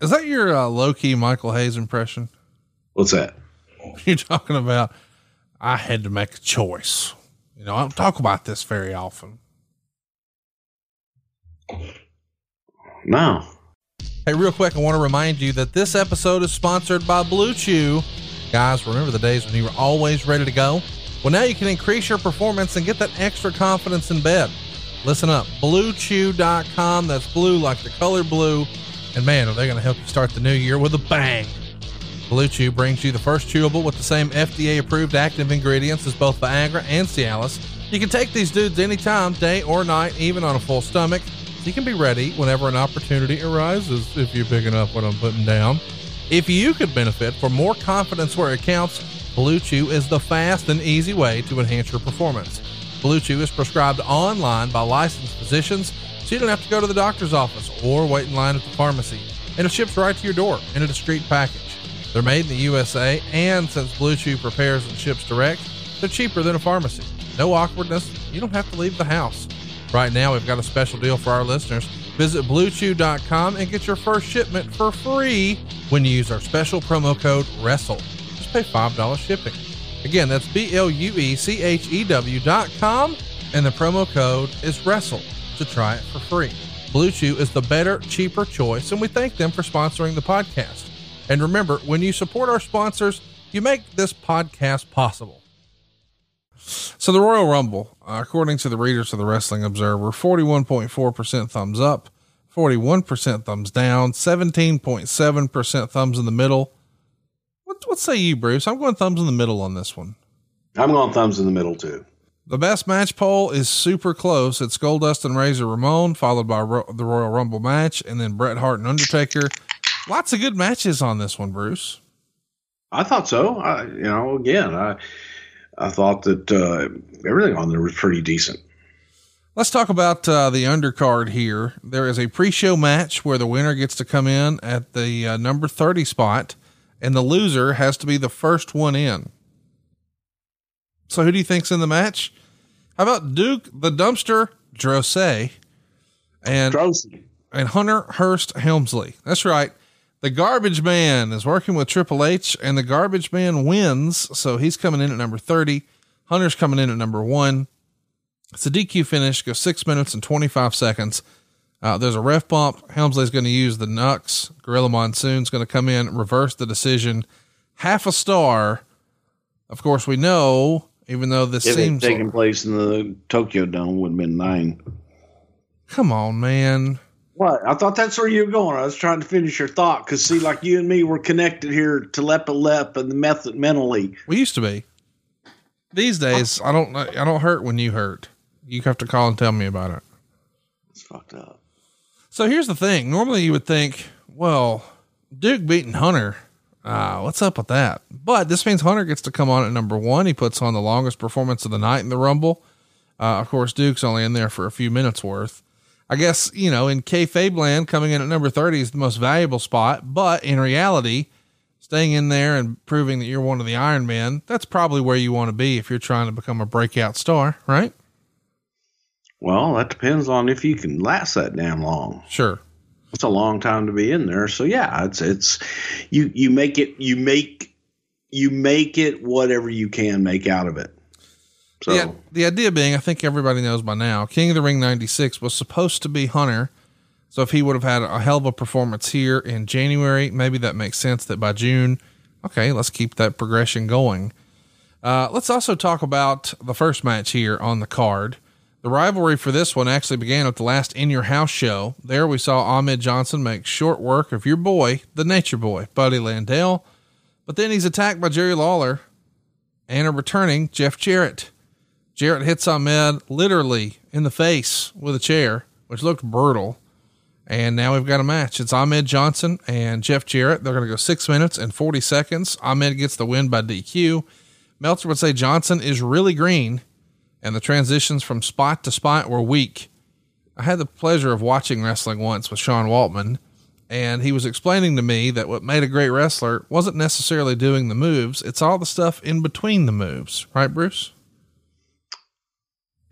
A: Is that your uh, low key Michael Hayes impression?
E: What's that? *laughs*
A: You're talking about, I had to make a choice. You know, I don't talk about this very often.
E: No.
A: Hey, real quick, I want to remind you that this episode is sponsored by Blue Chew. Guys, remember the days when you were always ready to go? Well, now you can increase your performance and get that extra confidence in bed. Listen up, bluechew.com. That's blue like the color blue. And man, are they going to help you start the new year with a bang. Blue Chew brings you the first chewable with the same FDA approved active ingredients as both Viagra and Cialis. You can take these dudes anytime, day or night, even on a full stomach. So you can be ready whenever an opportunity arises if you're picking up what I'm putting down. If you could benefit from more confidence where it counts, Blue Chew is the fast and easy way to enhance your performance. Blue Chew is prescribed online by licensed physicians, so you don't have to go to the doctor's office or wait in line at the pharmacy. And it ships right to your door in a discreet package. They're made in the USA, and since Blue Chew prepares and ships direct, they're cheaper than a pharmacy. No awkwardness. You don't have to leave the house. Right now, we've got a special deal for our listeners. Visit bluechew.com and get your first shipment for free when you use our special promo code WRESTLE. Just pay $5 shipping. Again, that's B L U E C H E W dot com, and the promo code is WRESTLE to try it for free. Blue Chew is the better, cheaper choice, and we thank them for sponsoring the podcast. And remember, when you support our sponsors, you make this podcast possible. So the Royal Rumble, uh, according to the readers of the Wrestling Observer, 41.4% thumbs up, 41% thumbs down, 17.7% thumbs in the middle. What, what say you, Bruce? I'm going thumbs in the middle on this one.
E: I'm going thumbs in the middle too.
A: The best match poll is super close. It's Goldust and Razor Ramon, followed by Ro- the Royal Rumble match, and then Bret Hart and Undertaker. Lots of good matches on this one, Bruce.
E: I thought so. I, you know, again, I I thought that uh, everything on there was pretty decent.
A: Let's talk about uh, the undercard here. There is a pre-show match where the winner gets to come in at the uh, number 30 spot and the loser has to be the first one in. So who do you think's in the match? How about Duke the Dumpster Droese and
E: Droese.
A: and Hunter Hearst Helmsley? That's right. The Garbage Man is working with Triple H, and the Garbage Man wins. So he's coming in at number 30. Hunter's coming in at number one. It's a DQ finish, goes six minutes and 25 seconds. Uh, there's a ref bump. Helmsley's going to use the Nux. Gorilla Monsoon's going to come in, reverse the decision. Half a star. Of course, we know, even though this
E: If
A: seems.
E: taken place in the Tokyo Dome, would have been nine.
A: Come on, man.
E: What? I thought that's where you were going. I was trying to finish your thought because, see, like you and me were connected here telepalep and the method mentally.
A: We used to be. These days, I don't. I don't hurt when you hurt. You have to call and tell me about it.
E: It's fucked up.
A: So here's the thing. Normally you would think, well, Duke beating Hunter. Uh, what's up with that? But this means Hunter gets to come on at number one. He puts on the longest performance of the night in the Rumble. Uh, of course, Duke's only in there for a few minutes worth. I guess, you know, in kayfabe land, coming in at number 30 is the most valuable spot. But in reality, staying in there and proving that you're one of the Iron Men, that's probably where you want to be if you're trying to become a breakout star, right?
E: Well, that depends on if you can last that damn long.
A: Sure.
E: It's a long time to be in there. So yeah, it's it's you you make it you make you make it whatever you can make out of it. So
A: Yeah, the idea being, I think everybody knows by now, King of the Ring 96 was supposed to be Hunter. So if he would have had a hell of a performance here in January, maybe that makes sense that by June, Okay, let's keep that progression going. Uh, let's also talk about the first match here on the card. The rivalry for this one actually began at the last In Your House show. There we saw Ahmed Johnson make short work of your boy, the Nature Boy, Buddy Landel. But then he's attacked by Jerry Lawler and a returning Jeff Jarrett. Jarrett hits Ahmed literally in the face with a chair, which looked brutal. And now we've got a match. It's Ahmed Johnson and Jeff Jarrett. They're going to go six minutes and 40 seconds. Ahmed gets the win by DQ. Meltzer would say Johnson is really green and the transitions from spot to spot were weak. I had the pleasure of watching wrestling once with Sean Waltman, and he was explaining to me that what made a great wrestler wasn't necessarily doing the moves, it's all the stuff in between the moves. Right, Bruce?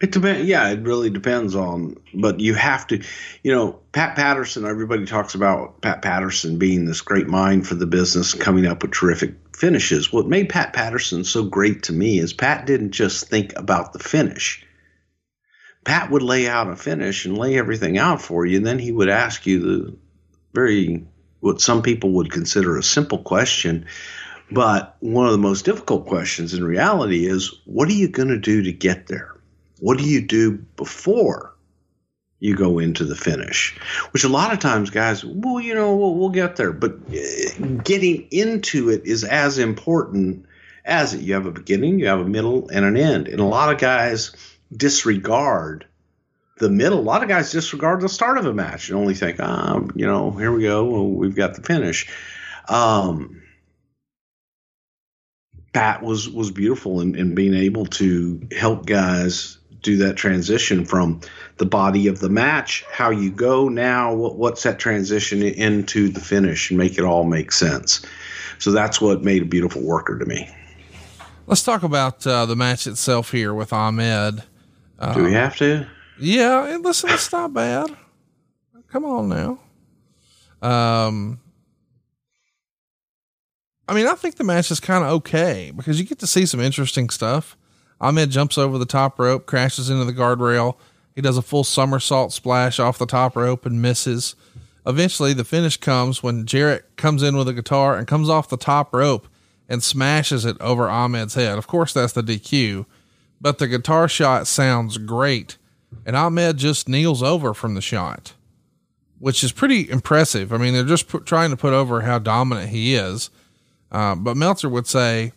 E: It depends. Yeah, it really depends on, but you have to, you know, Pat Patterson, everybody talks about Pat Patterson being this great mind for the business, coming up with terrific finishes. What made Pat Patterson so great to me is Pat didn't just think about the finish. Pat would lay out a finish and lay everything out for you, and then he would ask you the very, what some people would consider a simple question. But one of the most difficult questions in reality is what are you going to do to get there? What do you do before you go into the finish? Which a lot of times, guys, well, you know, we'll, we'll get there, but uh, getting into it is as important as it. You have a beginning, you have a middle, and an end. And a lot of guys disregard the middle. A lot of guys disregard the start of a match and only think, um, you know, here we go, well, we've got the finish. Um, Pat was was beautiful in being able to help guys do that transition from the body of the match, how you go now, what, what's that transition into the finish, and make it all make sense. So that's what made a beautiful worker to me.
A: Let's talk about uh, the match itself here with Ahmed.
E: Uh, do we have to?
A: Yeah, listen, it's not bad. Come on now. Um, I mean, I think the match is kind of okay because you get to see some interesting stuff. Ahmed jumps over the top rope, crashes into the guardrail. He does a full somersault splash off the top rope and misses. Eventually, the finish comes when Jarrett comes in with a guitar and comes off the top rope and smashes it over Ahmed's head. Of course, that's the DQ, but the guitar shot sounds great. And Ahmed just kneels over from the shot, which is pretty impressive. I mean, they're just trying to put over how dominant he is. Uh, but Meltzer would say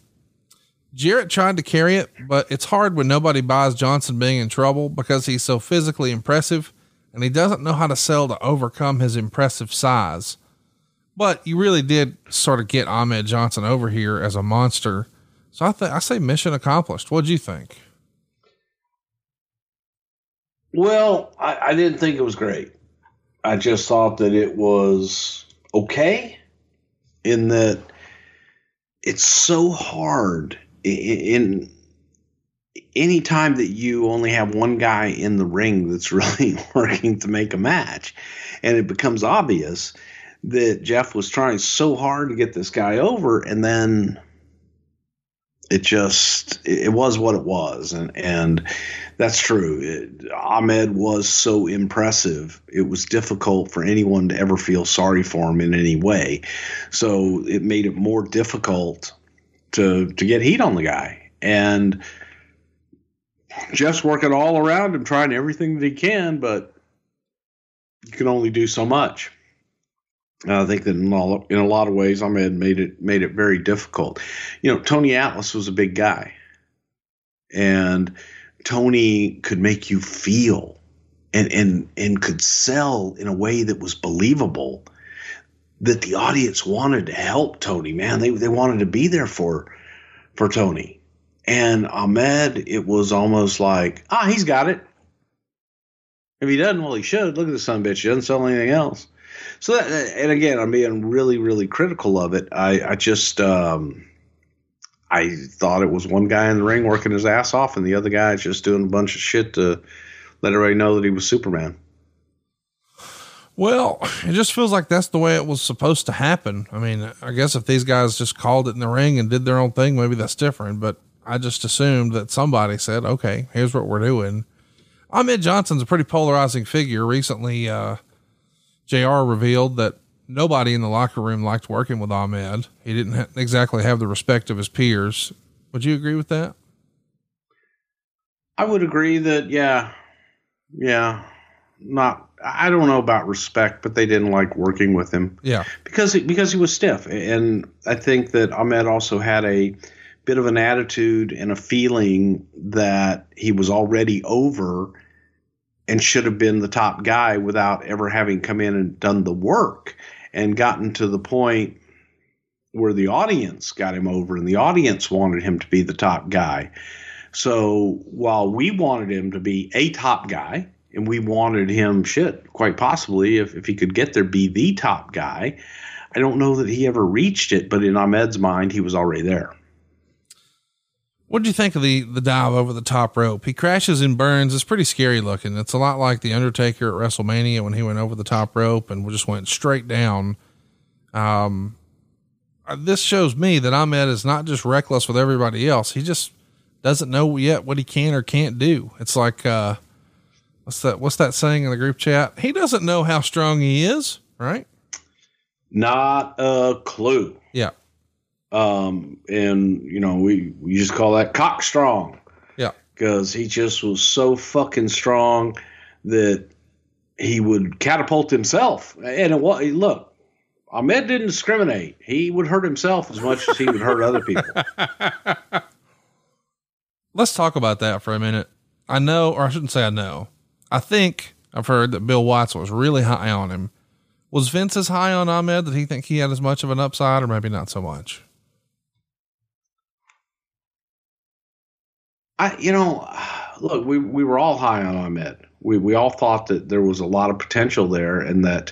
A: Jarrett tried to carry it, but it's hard when nobody buys Johnson being in trouble because he's so physically impressive and he doesn't know how to sell to overcome his impressive size. But you really did sort of get Ahmed Johnson over here as a monster. So I think I say mission accomplished. What'd you think?
E: Well, I, I didn't think it was great. I just thought that it was okay in that it's so hard in any time that you only have one guy in the ring that's *laughs* really working to make a match and it becomes obvious that Jeff was trying so hard to get this guy over and then it just it was what it was and and that's true. It, Ahmed was so impressive it was difficult for anyone to ever feel sorry for him in any way. So it made it more difficult to to get heat on the guy. And Jeff's working all around him, trying everything that he can, but you can only do so much. I think that in, all, in a lot of ways, Ahmed made it made it very difficult. You know, Tony Atlas was a big guy, and Tony could make you feel and and and could sell in a way that was believable that the audience wanted to help Tony, man. They they wanted to be there for for Tony. And Ahmed, it was almost like, ah, he's got it. If he doesn't, well, he should. Look at the son bitch. He doesn't sell anything else. So, that, and again, I'm being really, really critical of it. I, I just, um, I thought it was one guy in the ring working his ass off, and the other guy just doing a bunch of shit to let everybody know that he was Superman.
A: Well, it just feels like that's the way it was supposed to happen. I mean, I guess if these guys just called it in the ring and did their own thing, maybe that's different. But I just assumed that somebody said, okay, here's what we're doing. Ahmed Johnson's a pretty polarizing figure. Recently, uh, JR revealed that nobody in the locker room liked working with Ahmed. He didn't ha- exactly have the respect of his peers. Would you agree with that?
E: I would agree that yeah, yeah, not. I don't know about respect, but they didn't like working with him
A: Yeah.
E: because he, because he was stiff, and I think that Ahmed also had a bit of an attitude and a feeling that he was already over and should have been the top guy without ever having come in and done the work and gotten to the point where the audience got him over and the audience wanted him to be the top guy. So while we wanted him to be a top guy, and we wanted him, shit, quite possibly, if, if he could get there, be the top guy, I don't know that he ever reached it, but in Ahmed's mind, he was already there.
A: What do you think of the the dive over the top rope? He crashes and burns. It's pretty scary looking. It's a lot like the Undertaker at WrestleMania when he went over the top rope and just went straight down. Um, uh, this shows me that Ahmed is not just reckless with everybody else. He just doesn't know yet what he can or can't do. It's like uh, what's that? What's that saying in the group chat? He doesn't know how strong he is, right?
E: Not a clue.
A: Yeah,
E: Um, and, you know, we, we just call that cock strong.
A: yeah,
E: because he just was so fucking strong that he would catapult himself. And it, wa- look, Ahmed didn't discriminate. He would hurt himself as much as he would hurt other people. *laughs* *laughs*
A: let's talk about that for a minute. I know, or I shouldn't say I know. I think I've heard that Bill Watts was really high on him. Was Vince as high on Ahmed that he think he had as much of an upside, or maybe not so much?
E: I, you know, look, we we were all high on Ahmed. We we all thought that there was a lot of potential there, and that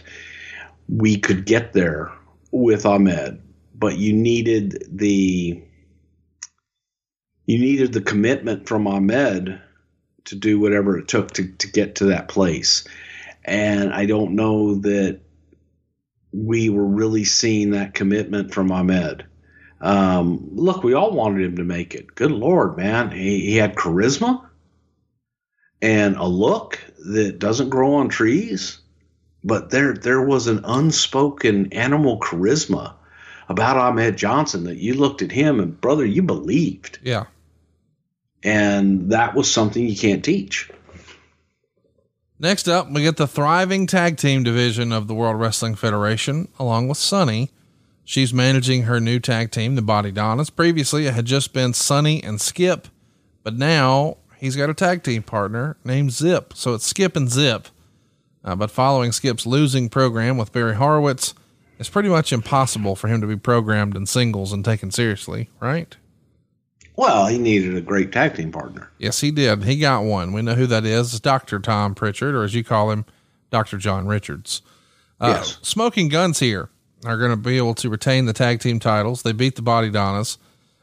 E: we could get there with Ahmed. But you needed the you needed the commitment from Ahmed to do whatever it took to to get to that place. And I don't know that we were really seeing that commitment from Ahmed. Um, look, we all wanted him to make it. Good Lord, man. He, he had charisma and a look that doesn't grow on trees. But there, there was an unspoken animal charisma about Ahmed Johnson that you looked at him and, brother, you believed.
A: Yeah.
E: And that was something you can't teach.
A: Next up, we get the thriving tag team division of the World Wrestling Federation, along with Sunny. She's managing her new tag team, the Body Donnas. Previously, it had just been Sunny and Skip, but now he's got a tag team partner named Zip. So it's Skip and Zip. Uh, but following Skip's losing program with Barry Horowitz, it's pretty much impossible for him to be programmed in singles and taken seriously, right?
E: Well, he needed a great tag team partner.
A: Yes, he did. He got one. We know who that is. It's Dr. Tom Pritchard, or as you call him, Dr. John Richards. Uh,
E: Yes.
A: Smoking Guns here are going to be able to retain the tag team titles. They beat the Body Donnas.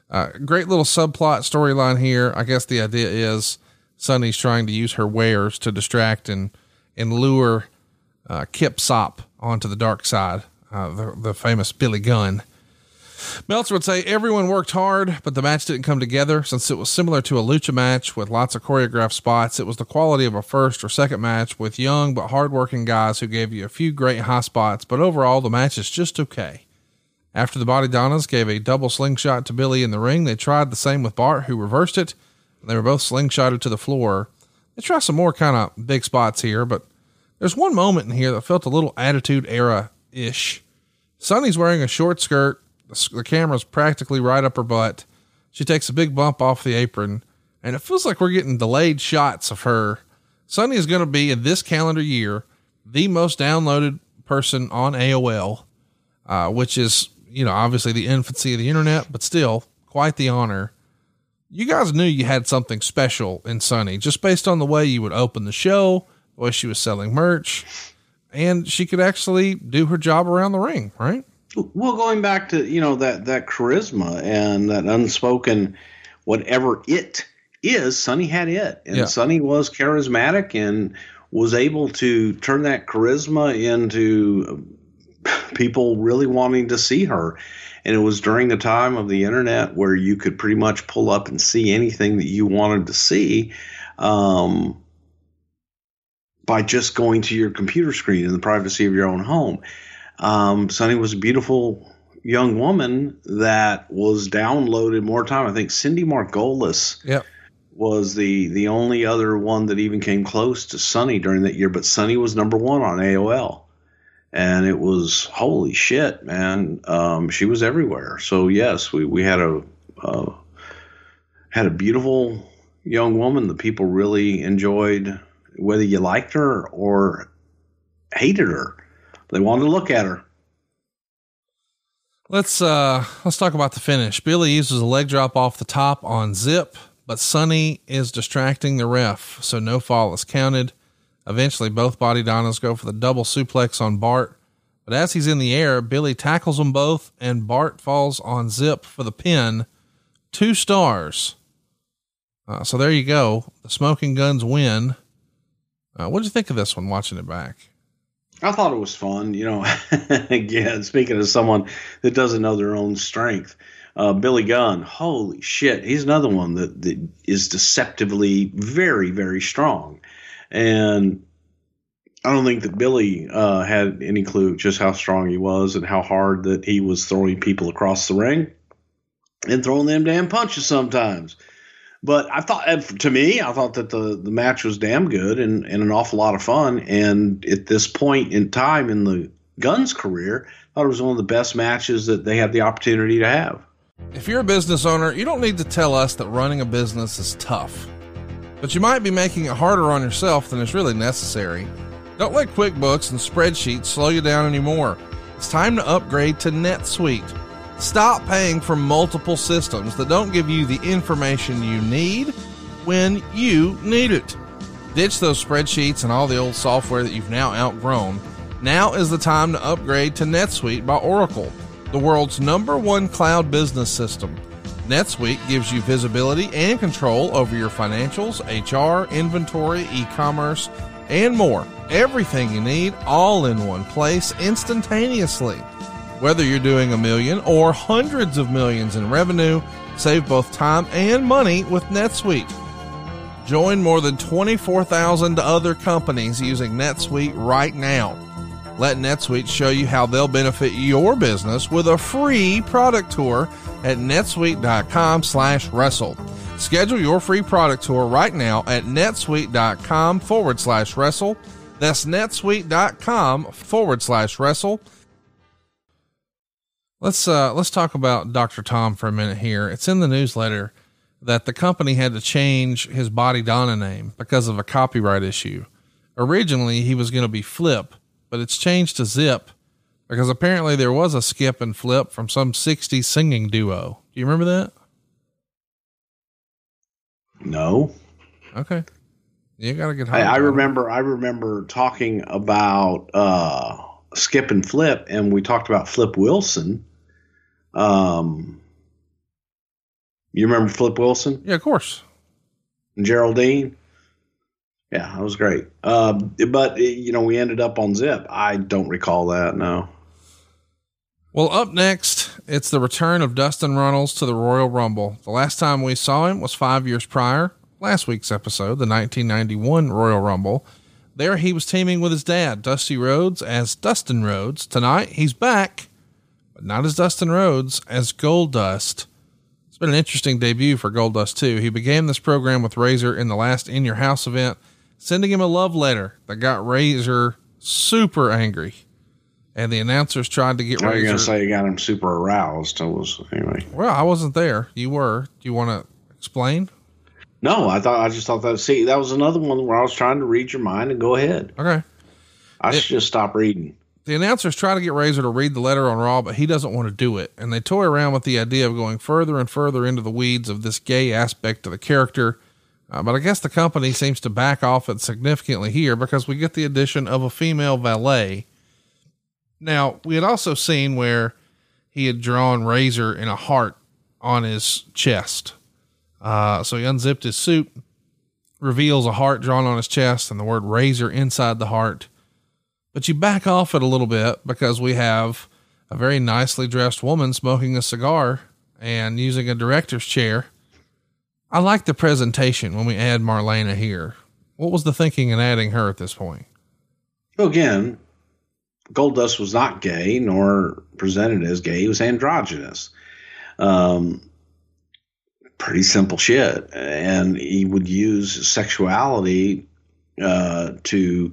A: Uh, great little subplot storyline here. I guess the idea is Sunny's trying to use her wares to distract and, and lure uh, Kip Sop onto the dark side, uh, the, the famous Billy Gunn. Meltzer would say everyone worked hard, but the match didn't come together since it was similar to a lucha match with lots of choreographed spots. It was the quality of a first or second match with young but hardworking guys who gave you a few great high spots, but overall the match is just okay. After the Body Donnas gave a double slingshot to Billy in the ring, they tried the same with Bart, who reversed it. And they were both slingshotted to the floor. They try some more kind of big spots here, but there's one moment in here that felt a little Attitude Era ish. Sunny's wearing a short skirt. The, camera's practically right up her butt. She takes a big bump off the apron, and it feels like we're getting delayed shots of her. Sunny is going to be in this calendar year the most downloaded person on AOL, uh, which is, you know, obviously the infancy of the internet, but still quite the honor. You guys knew you had something special in Sunny just based on the way you would open the show, the way she was selling merch, and she could actually do her job around the ring, right?
E: Well, going back to you know that that charisma and that unspoken whatever it is, Sunny had it, and
A: Yeah.
E: Sunny was charismatic and was able to turn that charisma into people really wanting to see her. And it was during the time of the internet where you could pretty much pull up and see anything that you wanted to see. Um, by just going to your computer screen in the privacy of your own home. Um, Sunny was a beautiful young woman that was downloaded more time. I think Cindy Margolis
A: Yep.
E: was the the only other one that even came close to Sunny during that year. But Sunny was number one on AOL, and it was holy shit, man. Um, she was everywhere. So yes, we we had a uh, had a beautiful young woman that people really enjoyed, whether you liked her or hated her. They wanted to look at her.
A: Let's uh let's talk about the finish. Billy uses a leg drop off the top on Zip, but Sunny is distracting the ref, so no fall is counted. Eventually, both body Donnas go for the double suplex on Bart, but as he's in the air, Billy tackles them both, and Bart falls on Zip for the pin. Two stars. Uh, so there you go. The Smoking Guns win. Uh, what did you think of this one? Watching it back.
E: I thought it was fun. You know, *laughs* again, speaking of someone that doesn't know their own strength, uh, Billy Gunn, holy shit, he's another one that, that is deceptively very, very strong. And I don't think that Billy uh, had any clue just how strong he was and how hard that he was throwing people across the ring and throwing them damn punches sometimes. But I thought, uh, to me, I thought that the, the match was damn good and, and an awful lot of fun. And at this point in time in the Guns career, I thought it was one of the best matches that they had the opportunity to have.
A: If you're a business owner, you don't need to tell us that running a business is tough. But you might be making it harder on yourself than is really necessary. Don't let QuickBooks and spreadsheets slow you down anymore. It's time to upgrade to NetSuite. Stop paying for multiple systems that don't give you the information you need when you need it. Ditch those spreadsheets and all the old software that you've now outgrown. Now is the time to upgrade to NetSuite by Oracle, the world's number one cloud business system. NetSuite gives you visibility and control over your financials, HR, inventory, e commerce, and more. Everything you need all in one place instantaneously. Whether you're doing a million or hundreds of millions in revenue, save both time and money with NetSuite. Join more than 24,000 other companies using NetSuite right now. Let NetSuite show you how they'll benefit your business with a free product tour at netsuite.com slash wrestle. Schedule your free product tour right now at netsuite.com forward slash wrestle. That's netsuite.com forward slash wrestle. Let's uh let's talk about Dr. Tom for a minute here. It's in the newsletter that the company had to change his body Donna name because of a copyright issue. Originally he was going to be Flip, but it's changed to Zip because apparently there was a Skip and Flip from some 60s singing duo. Do you remember that?
E: No.
A: Okay. You got to get
E: I. I remember I remember talking about uh, Skip and Flip, and we talked about Flip Wilson. Um, you remember Flip Wilson
A: Yeah, of course.
E: and Geraldine? Yeah, that was great. Uh, but you know, we ended up on Zip. I don't recall that. No.
A: Well, up next, it's the return of Dustin Runnels to the Royal Rumble. The last time we saw him was five years prior, last week's episode, the 1991 Royal Rumble. There he was teaming with his dad, Dusty Rhodes, as Dustin Rhodes. Tonight, he's back, but not as Dustin Rhodes, as Goldust. It's been an interesting debut for Goldust, too. He began this program with Razor in the last In Your House event, sending him a love letter that got Razor super angry. And the announcers tried to get Razor.
E: gonna say you got him super aroused. I was anyway.
A: Well, I wasn't there. You were. Do you want to explain?
E: No, I thought I just thought that. See, that was another one where I was trying to read your mind and go ahead.
A: Okay.
E: I
A: It-
E: should just stop reading.
A: The announcers try to get Razor to read the letter on Raw, but he doesn't want to do it. And they toy around with the idea of going further and further into the weeds of this gay aspect of the character. Uh, but I guess the company seems to back off it significantly here because we get the addition of a female valet. Now, we had also seen where he had drawn Razor in a heart on his chest. Uh, so he unzipped his suit, reveals a heart drawn on his chest and the word Razor inside the heart. But you back off it a little bit because we have a very nicely dressed woman smoking a cigar and using a director's chair. I like the presentation when we add Marlena here. What was the thinking in adding her at this point?
E: So again, Goldust was not gay nor presented as gay. He was androgynous. Um, pretty simple shit. And he would use sexuality uh, to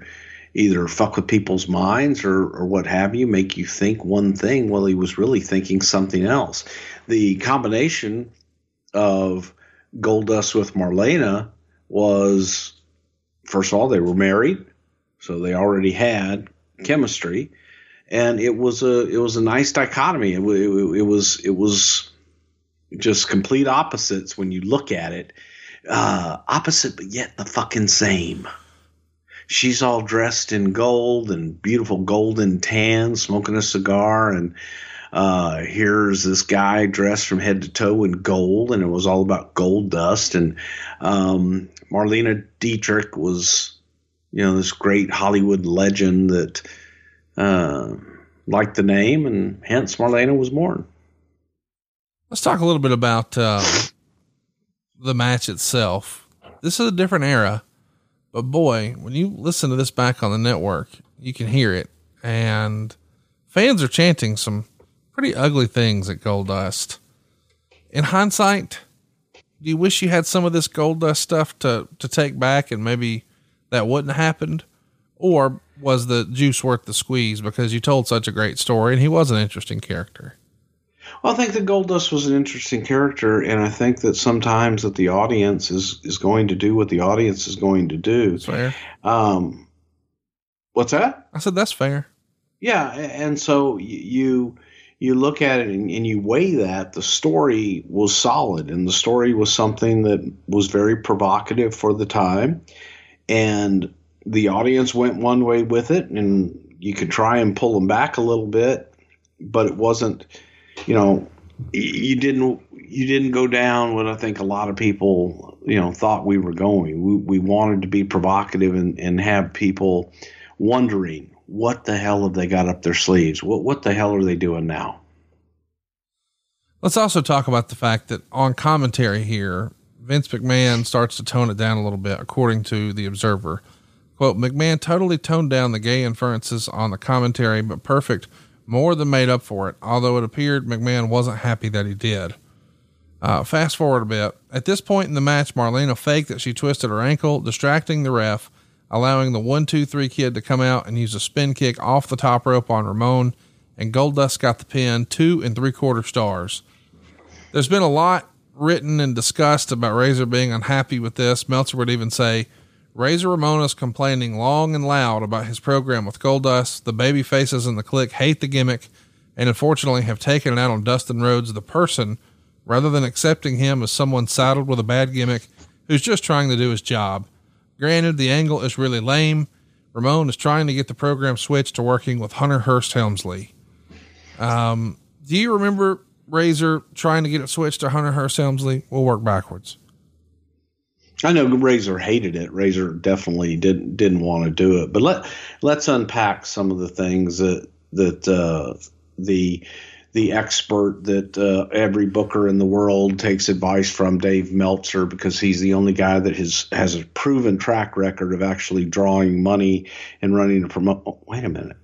E: either fuck with people's minds or, or what have you, make you think one thing while he was really thinking something else. The combination of Goldust with Marlena was, first of all, they were married, so they already had chemistry, and it was a it was a nice dichotomy. It, it, it was it was just complete opposites when you look at it. Uh, opposite, but yet the fucking same. She's all dressed in gold and beautiful golden tan, smoking a cigar, and uh, here's this guy dressed from head to toe in gold, and it was all about gold dust. And um, Marlena Dietrich was, you know, this great Hollywood legend that uh, liked the name, and hence Marlena was born.
A: Let's talk a little bit about uh, the match itself. This is a different era, but boy, when you listen to this back on the network, you can hear it, and fans are chanting some pretty ugly things at Goldust. In hindsight, do you wish you had some of this Goldust stuff to to take back, and maybe that wouldn't have happened, or was the juice worth the squeeze because you told such a great story and he was an interesting character?
E: Well, I think that Goldust was an interesting character, and I think that sometimes that the audience is is going to do what the audience is going to do.
A: That's fair.
E: Um, what's that?
A: I said that's fair.
E: Yeah, and so you you look at it and, and you weigh that. The story was solid, and the story was something that was very provocative for the time, and the audience went one way with it, and you could try and pull them back a little bit, but it wasn't you know, you didn't you didn't go down what I think a lot of people you know thought we were going. We we wanted to be provocative and, and have people wondering what the hell have they got up their sleeves? What what the hell are they doing now?
A: Let's also talk about the fact that on commentary here, Vince McMahon starts to tone it down a little bit, according to the Observer. Quote, McMahon totally toned down the gay inferences on the commentary, but perfect more than made up for it, although it appeared McMahon wasn't happy that he did. Uh, fast forward a bit. At this point in the match, Marlena faked that she twisted her ankle, distracting the ref, allowing the one, two, three kid to come out and use a spin kick off the top rope on Ramon, and Goldust got the pin, two and three quarter stars. There's been a lot written and discussed about Razor being unhappy with this. Meltzer would even say, Razor Ramon is complaining long and loud about his program with Goldust. The baby faces in the clique hate the gimmick and unfortunately have taken it out on Dustin Rhodes, the person, rather than accepting him as someone saddled with a bad gimmick who's just trying to do his job. Granted, the angle is really lame. Ramon is trying to get the program switched to working with Hunter Hearst Helmsley. Um, do you remember Razor trying to get it switched to Hunter Hearst Helmsley? We'll work backwards.
E: I know Razor hated it. Razor definitely didn't didn't want to do it. But let let's unpack some of the things that that uh, the the expert that uh, every booker in the world takes advice from, Dave Meltzer, because he's the only guy that has has a proven track record of actually drawing money and running a promote. Oh, wait a minute.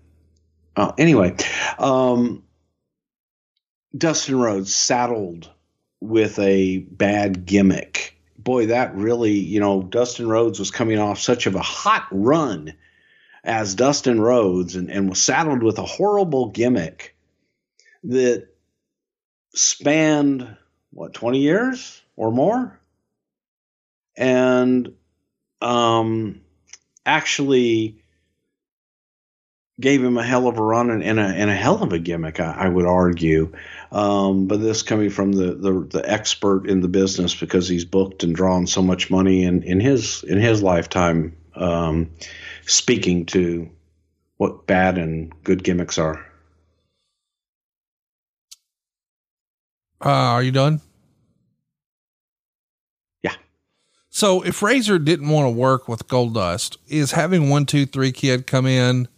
E: Oh, anyway, um, Dustin Rhodes saddled with a bad gimmick. Boy, that really, you know, Dustin Rhodes was coming off such of a hot run as Dustin Rhodes and, and was saddled with a horrible gimmick that spanned what 20 years or more? And um actually gave him a hell of a run and, and, a, and a hell of a gimmick I, I would argue um, but this coming from the, the the expert in the business because he's booked and drawn so much money in, in his in his lifetime um, speaking to what bad and good gimmicks are
A: Uh, are you done?
E: Yeah.
A: So if Razor didn't want to work with Goldust, is having one, two, three kid come in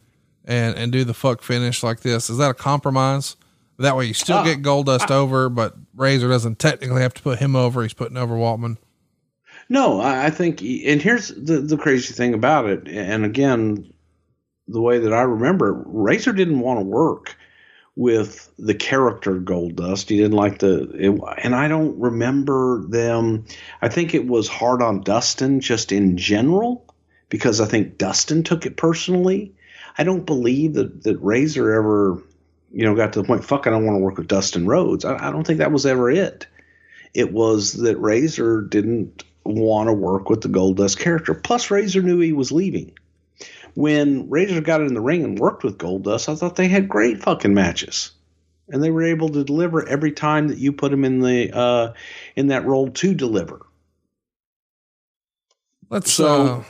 A: and, and do the fuck finish like this, is that a compromise? That way you still
E: Uh,
A: get Goldust over, but Razor doesn't technically have to put him over. He's putting over Waltman.
E: No, I, I think, and here's the the crazy thing about it. And again, the way that I remember it, Razor didn't want to work with the character Goldust. He didn't like the, it, and I don't remember them. I think it was hard on Dustin just in general because I think Dustin took it personally. I don't believe that that Razor ever, you know, got to the point. Fuck, I don't want to work with Dustin Rhodes. I, I don't think that was ever it. It was that Razor didn't want to work with the Goldust character. Plus, Razor knew he was leaving when Razor got in the ring and worked with Goldust, I thought they had great fucking matches, and they were able to deliver every time that you put them in the uh, in that role to deliver.
A: Let's
E: So-
A: uh,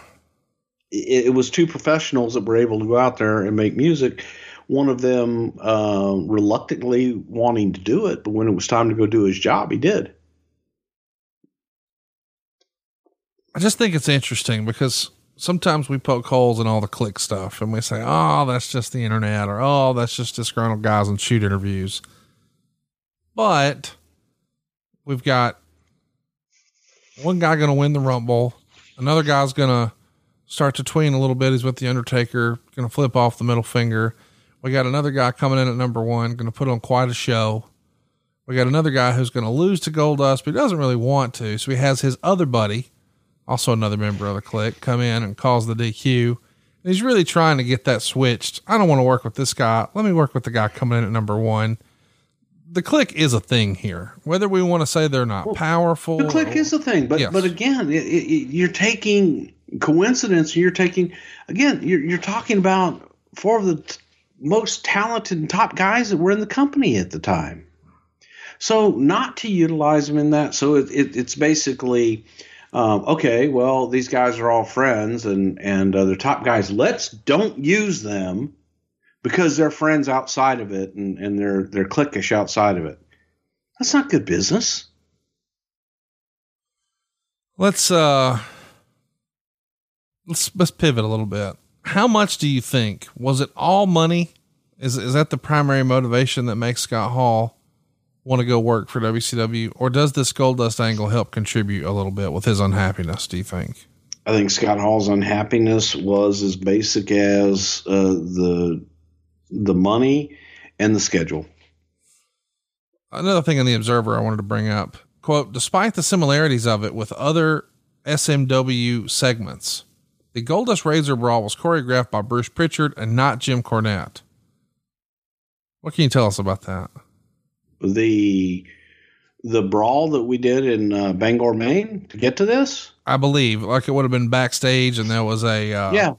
E: It, it was two professionals that were able to go out there and make music. One of them uh, reluctantly wanting to do it, but when it was time to go do his job, he did.
A: I just think it's interesting because sometimes we poke holes in all the clique stuff and we say, oh, that's just the internet or oh, that's just disgruntled guys on shoot interviews. But we've got one guy going to win the Rumble. Another guy's going to start to tween a little bit. He's with The Undertaker, going to flip off the middle finger. We got another guy coming in at number one, going to put on quite a show. We got another guy who's going to lose to Goldust, but he doesn't really want to. So he has his other buddy, also another member of the clique, come in and cause the DQ. And he's really trying to get that switched. I don't want to work with this guy. Let me work with the guy coming in at number one. The clique is a thing here. Whether we want to say they're not powerful,
E: The clique
A: or-
E: is a thing, but
A: Yes.
E: but again, it, it- you're taking coincidence. You're taking again. You're you're talking about four of the t- most talented and top guys that were in the company at the time. So not to utilize them in that. So it, it, it's basically um, okay. Well, these guys are all friends and and uh, they're top guys. Let's don't use them because they're friends outside of it and and they're they're cliquish outside of it. That's not good business.
A: Let's uh let's let's pivot a little bit. How much do you think was it all money? Is is that the primary motivation that makes Scott Hall want to go work for WCW, or does this Goldust angle help contribute a little bit with his unhappiness? Do you think?
E: I think Scott Hall's unhappiness was as basic as uh, the the money and the schedule.
A: Another thing in the Observer I wanted to bring up quote, despite the similarities of it with other SMW segments, the Goldust Razor Brawl was choreographed by Bruce Pritchard and not Jim Cornette. What can you tell us about that?
E: The the brawl that we did in uh, Bangor, Maine, to get to this.
A: I believe like it would have been backstage and there was a, uh,
E: yeah,
A: yeah.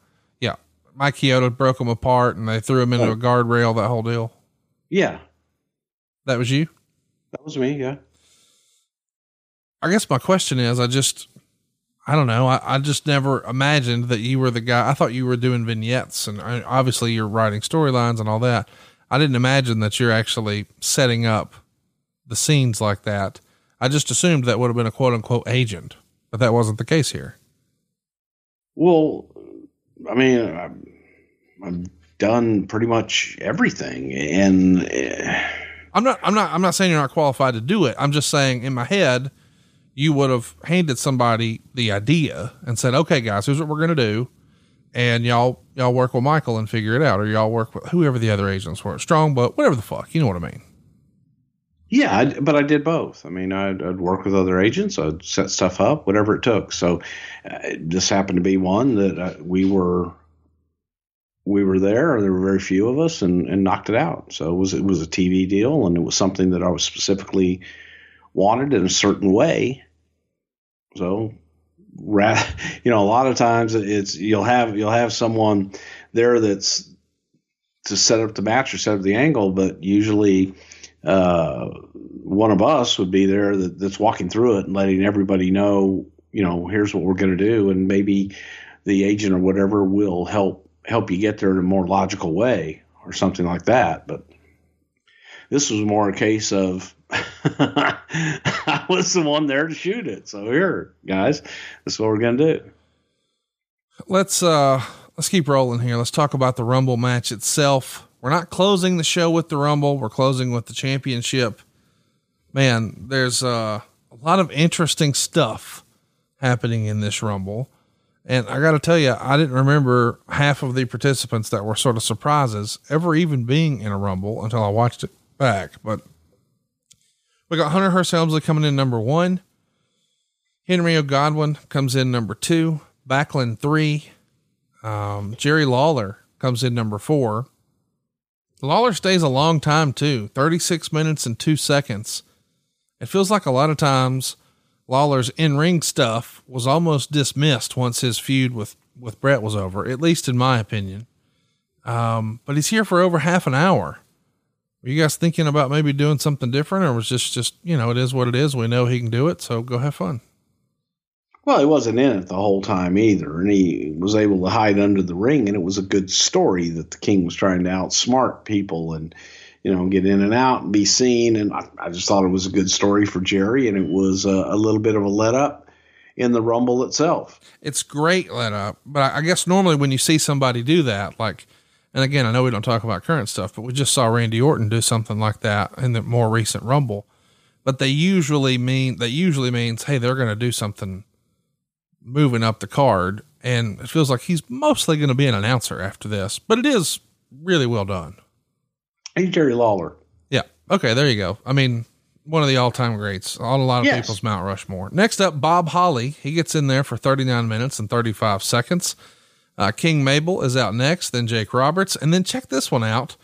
A: Mike Kyoto broke them apart and they threw him into
E: Oh.
A: a guardrail, that whole deal.
E: yeah,
A: That was you?
E: that was me. Yeah,
A: I guess my question is, I just, I don't know. I, I just never imagined that you were the guy. I thought you were doing vignettes and I, obviously you're writing storylines and all that. I didn't imagine that you're actually setting up the scenes like that. I just assumed that would have been a quote unquote agent, but that wasn't the case here.
E: Well, I mean, I've, I've done pretty much everything, and uh,
A: I'm not, I'm not, I'm not saying you're not qualified to do it. I'm just saying in my head, you would have handed somebody the idea and said, okay, guys, here's what we're to do. And y'all, y'all work with Michael and figure it out, or y'all work with whoever the other agents were, strong, but whatever the fuck, you know what I mean?
E: Yeah, I, but I did both. I mean, I'd, I'd work with other agents, I'd set stuff up, whatever it took. So uh, this happened to be one that uh, we were we were there. There were very few of us, and, and knocked it out. So it was it was a TV deal, and it was something that I was specifically wanted in a certain way. So, ra- *laughs* you know, a lot of times it's you'll have you'll have someone there that's to set up the match or set up the angle, but usually uh, one of us would be there that, that's walking through it and letting everybody know, you know, here's what we're going to do, and maybe the agent or whatever will help help you get there in a more logical way or something like that. But this was more a case of *laughs* I was the one there to shoot it. So here, guys, this is what we're going to do.
A: Let's, uh, let's keep rolling here. Let's talk about the Rumble match itself. We're not closing the show with the Rumble. We're closing with the championship. Man, there's uh, a lot of interesting stuff happening in this Rumble. And I got to tell you, I didn't remember half of the participants that were sort of surprises ever even being in a Rumble until I watched it back. But we got Hunter Hearst Helmsley coming in number one. Henry O. Godwinn comes in number two. Backlund three. Um, Jerry Lawler comes in number four. Lawler stays a long time too 36 minutes and two seconds. It feels like a lot of times Lawler's in ring stuff was almost dismissed once his feud with, with Bret was over, at least in my opinion. Um, but he's here for over half an hour. Were you guys thinking about maybe doing something different or was this just, you know, it is what it is. We know he can do it. So go have fun.
E: Well, he wasn't in it the whole time either, and he was able to hide under the ring, and it was a good story that the king was trying to outsmart people and, you know, get in and out and be seen. And I, I just thought it was a good story for Jerry, and it was a, a little bit of a let up in the Rumble itself.
A: It's great let up, but I guess normally when you see somebody do that, like, and again, I know we don't talk about current stuff, but we just saw Randy Orton do something like that in the more recent Rumble. But they usually mean that usually means, hey, they're going to do something moving up the card. And it feels like he's mostly going to be an announcer after this, but it is really well done.
E: He's Jerry Lawler.
A: Yeah. Okay. There you go. I mean, one of the all time greats on a lot of
E: Yes.
A: people's Mount Rushmore. Next up, Bob Holly. He gets in there for 39 minutes and 35 seconds. Uh, King Mabel is out next, then Jake Roberts. And then check this one out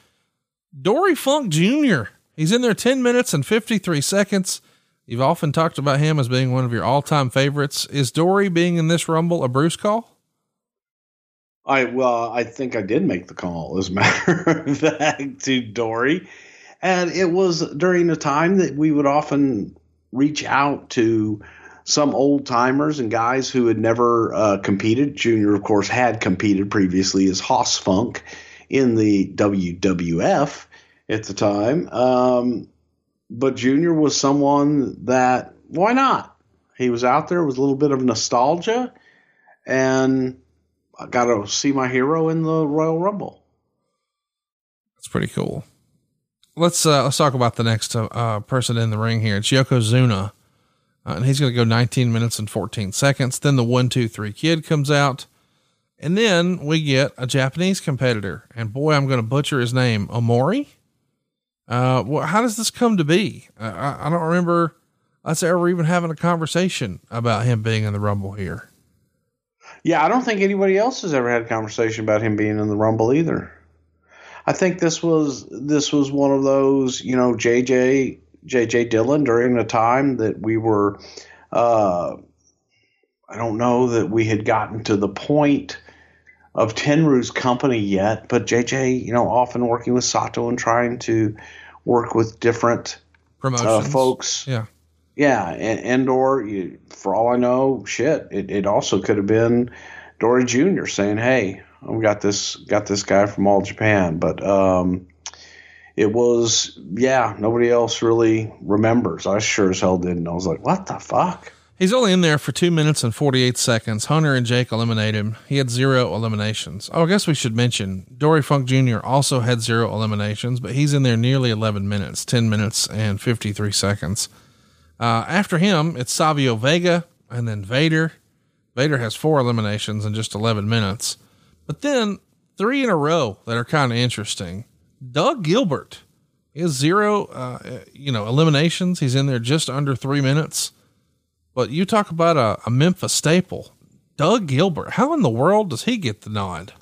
A: Dory Funk Jr. He's in there 10 minutes and 53 seconds. You've often talked about him as being one of your all time favorites. Is Dory being in this Rumble a Bruce call?
E: I well, I think I did make the call, as a *laughs* matter of fact, to Dory, and it was during a time that we would often reach out to some old timers and guys who had never uh, competed. Junior, of course, had competed previously as Hoss Funk in the WWF at the time, um, but Junior was someone that why not? He was out there with a little bit of nostalgia, and I got to see my hero in the Royal Rumble.
A: That's pretty cool. Let's uh, let's talk about the next uh, uh, person in the ring here. It's Yokozuna, uh, and he's going to go 19 minutes and 14 seconds. Then the one two three kid comes out, and then we get a Japanese competitor. And boy, I'm going to butcher his name, Omori. Uh, wh- how does this come to be? Uh, I, I don't remember us ever even having a conversation about him being in the Rumble here.
E: Yeah, I don't think anybody else has ever had a conversation about him being in the Rumble either. I think this was this was one of those, you know, JJ JJ Dillon during a time that we were uh I don't know that we had gotten to the point of Tenryu's company yet, but JJ, you know, often working with Sato and trying to work with different
A: Promotions,
E: uh, folks.
A: Yeah,
E: Yeah, and, and or you, for all I know, shit, it, it also could have been Dory Jr. saying, "Hey, we got this got this guy from All Japan," but um, it was yeah, nobody else really remembers. I sure as hell didn't. I was like, "What the fuck?"
A: He's only in there for two minutes and 48 seconds. Hunter and Jake eliminate him. He had zero eliminations. Oh, I guess we should mention Dory Funk Jr. also had zero eliminations, but he's in there nearly 11 minutes, 10 minutes and 53 seconds. Uh, after him, it's Savio Vega and then Vader. Vader has four eliminations in just 11 minutes, but then three in a row that are kind of interesting. Doug Gilbert has zero, uh, you know, eliminations. He's in there just under three minutes. But you talk about a, a Memphis staple, Doug Gilbert. How in the world does he get the nod?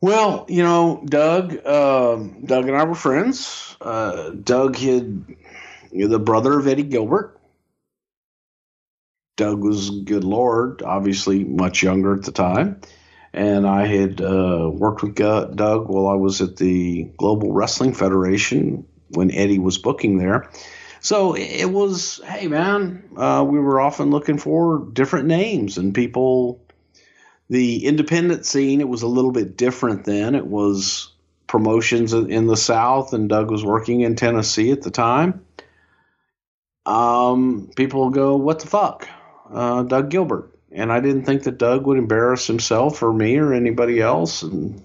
E: Well, you know, Doug, um, Doug and I were friends. Uh, Doug had you the brother of Eddie Gilbert. Doug was good Lord, obviously much younger at the time, and I had uh, worked with Doug while I was at the Global Wrestling Federation when Eddie was booking there. So it was, hey man, uh, we were often looking for different names and people. The independent scene it was a little bit different then. It was promotions in the south and doug was working in tennessee at the time. Um, people go what the fuck? Uh, doug gilbert. And i didn't think that doug would embarrass himself or me or anybody else and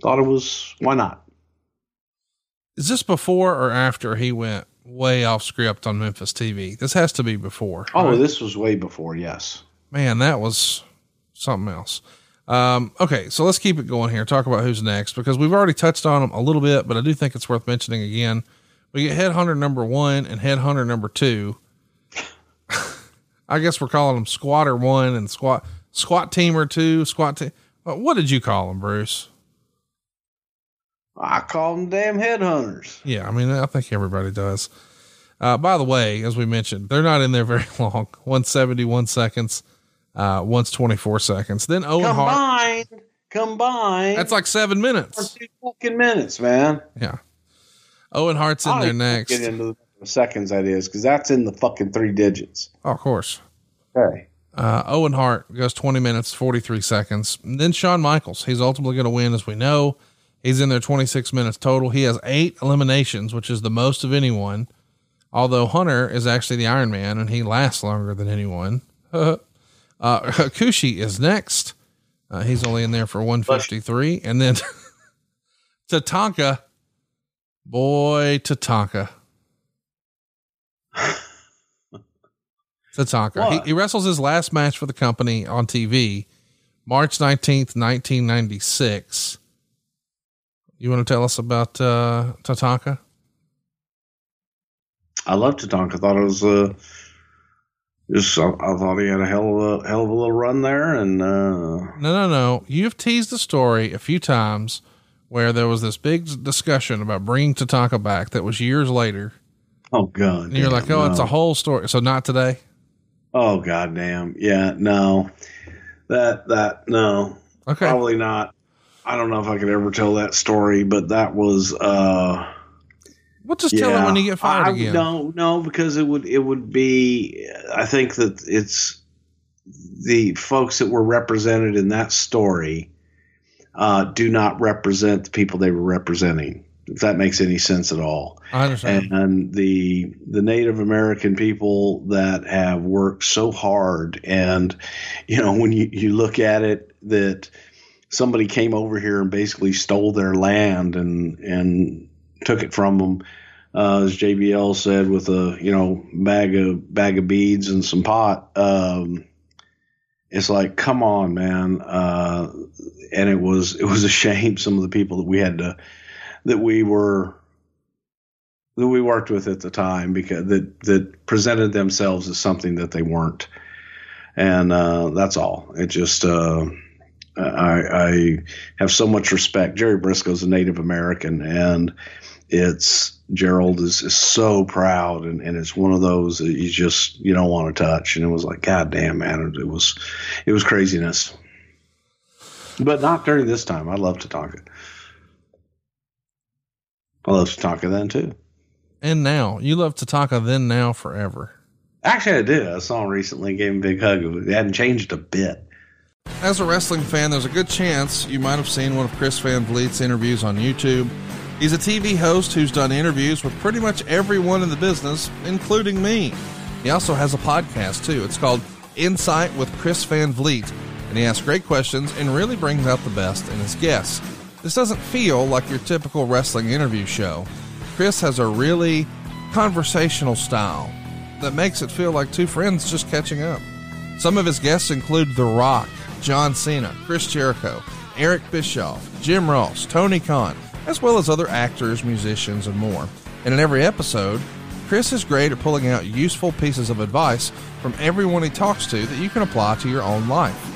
E: thought it was why not?
A: Is this before or after he went way off script on Memphis TV? This has to be before.
E: oh
A: right?
E: this was way before yes
A: man, that was something else. Um, okay, so let's keep it going here. Talk about who's next because we've already touched on them a little bit, but I do think it's worth mentioning again. We get headhunter number one and headhunter number two. *laughs* I guess we're calling them squatter one and squat squat teamer two, squat team. What did you call them, Bruce?
E: I call them damn headhunters.
A: Yeah, I mean, I think everybody does. Uh, by the way, as we mentioned, they're not in there very *laughs* long 171 seconds, uh, once 24 seconds. Then Owen Hart.
E: Combined, combined.
A: That's like seven minutes.
E: two fucking minutes, man.
A: Yeah. Owen Hart's in
E: I
A: there next.
E: Get into the seconds that is because that's in the fucking three digits.
A: Oh, of course.
E: Okay.
A: Uh, Owen Hart goes 20 minutes, 43 seconds. And then Shawn Michaels, he's ultimately going to win, as we know. He's in there 26 minutes total. He has eight eliminations, which is the most of anyone. Although Hunter is actually the Iron Man and he lasts longer than anyone. *laughs* uh, Hakushi is next. Uh, he's only in there for 153. And then *laughs* Tatanka, boy, Tatanka. *laughs* Tatanka. He, he wrestles his last match for the company on TV, March 19th, 1996. You want to tell us about uh, Tatanka?
E: I love Tatanka. I thought it was uh, just I, I thought he had a hell of a hell of a little run there, and uh,
A: No, no, no. You've teased the story a few times where there was this big discussion about bringing Tatanka back that was years later.
E: oh god,
A: And you're like, oh, it's a whole story. So not today.
E: oh god damn, yeah, no, that that no,
A: Okay.
E: probably not. I don't know if I could ever tell that story, but that was uh
A: Well, just tell him when you get fired
E: I,
A: again.
E: No, no, because it would it would be. I think that it's the folks that were represented in that story uh, do not represent the people they were representing. If that makes any sense at all,
A: I understand.
E: and the the Native American people that have worked so hard, and you know when you you look at it that somebody came over here and basically stole their land and and took it from them uh, as JBL said, with a you know bag of bag of beads and some pot. Um, it's like, come on, man. Uh, and it was it was a *laughs* shame some of the people that we had to that we were that we worked with at the time because that that presented themselves as something that they weren't. And uh, that's all. It just uh, I, I have so much respect. Jerry Brisco's a Native American, and it's Gerald is, is so proud, and, and it's one of those that you just you don't want to touch. And it was like, God damn, man, it, it was it was craziness. But not during this time. I love Tatanka. I love Tatanka then too.
A: And now you love Tatanka then now forever.
E: Actually, I did. I saw him recently. Gave him a big hug. It hadn't changed a bit.
A: As a wrestling fan, there's a good chance you might have seen one of Chris Van Vliet's interviews on YouTube. He's a TV host who's done interviews with pretty much everyone in the business, including me. He also has a podcast too. It's called Insight with Chris Van Vliet, and he asks great questions and really brings out the best in his guests. This doesn't feel like your typical wrestling interview show. Chris has a really conversational style that makes it feel like two friends just catching up. Some of his guests include The Rock, John Cena, Chris Jericho, Eric Bischoff, Jim Ross, Tony Khan, as well as other actors, musicians, and more. And in every episode, Chris is great at pulling out useful pieces of advice from everyone he talks to that you can apply to your own life.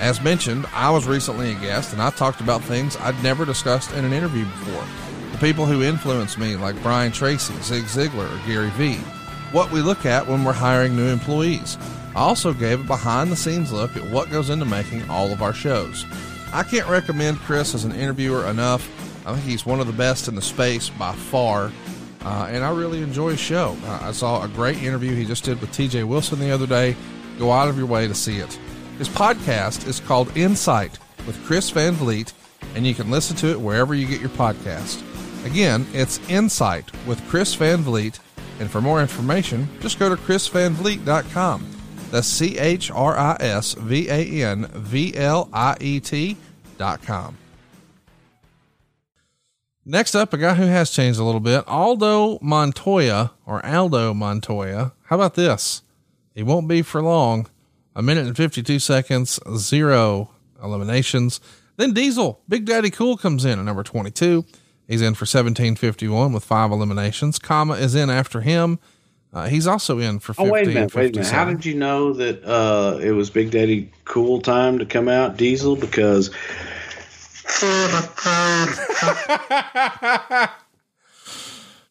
A: As mentioned, I was recently a guest and I talked about things I'd never discussed in an interview before. The people who influenced me, like Brian Tracy, Zig Ziglar, or Gary Vee. What we look at when we're hiring new employees. I also gave a behind the scenes look at what goes into making all of our shows. I can't recommend Chris as an interviewer enough. I think he's one of the best in the space by far. Uh, and I really enjoy his show. Uh, I saw a great interview he just did with TJ Wilson the other day. Go out of your way to see it. His podcast is called Insight with Chris Van Vliet, and you can listen to it wherever you get your podcast. Again, it's Insight with Chris Van Vliet, and for more information, just go to chrisvanvliet.com. That's C H R I S V A N V L I E T.com. Next up, a guy who has changed a little bit, Aldo Montoya or Aldo Montoya. How about this? He won't be for long. a minute and 52 seconds, zero eliminations. Then Diesel, Big Daddy Cool comes in at number 22. He's in for 1751 with five eliminations. Kama is in after him. Uh, he's also in for 15,
E: Oh wait a minute, wait a minute. How did you know that uh, it was Big Daddy Cool time to come out, Diesel? Because *laughs*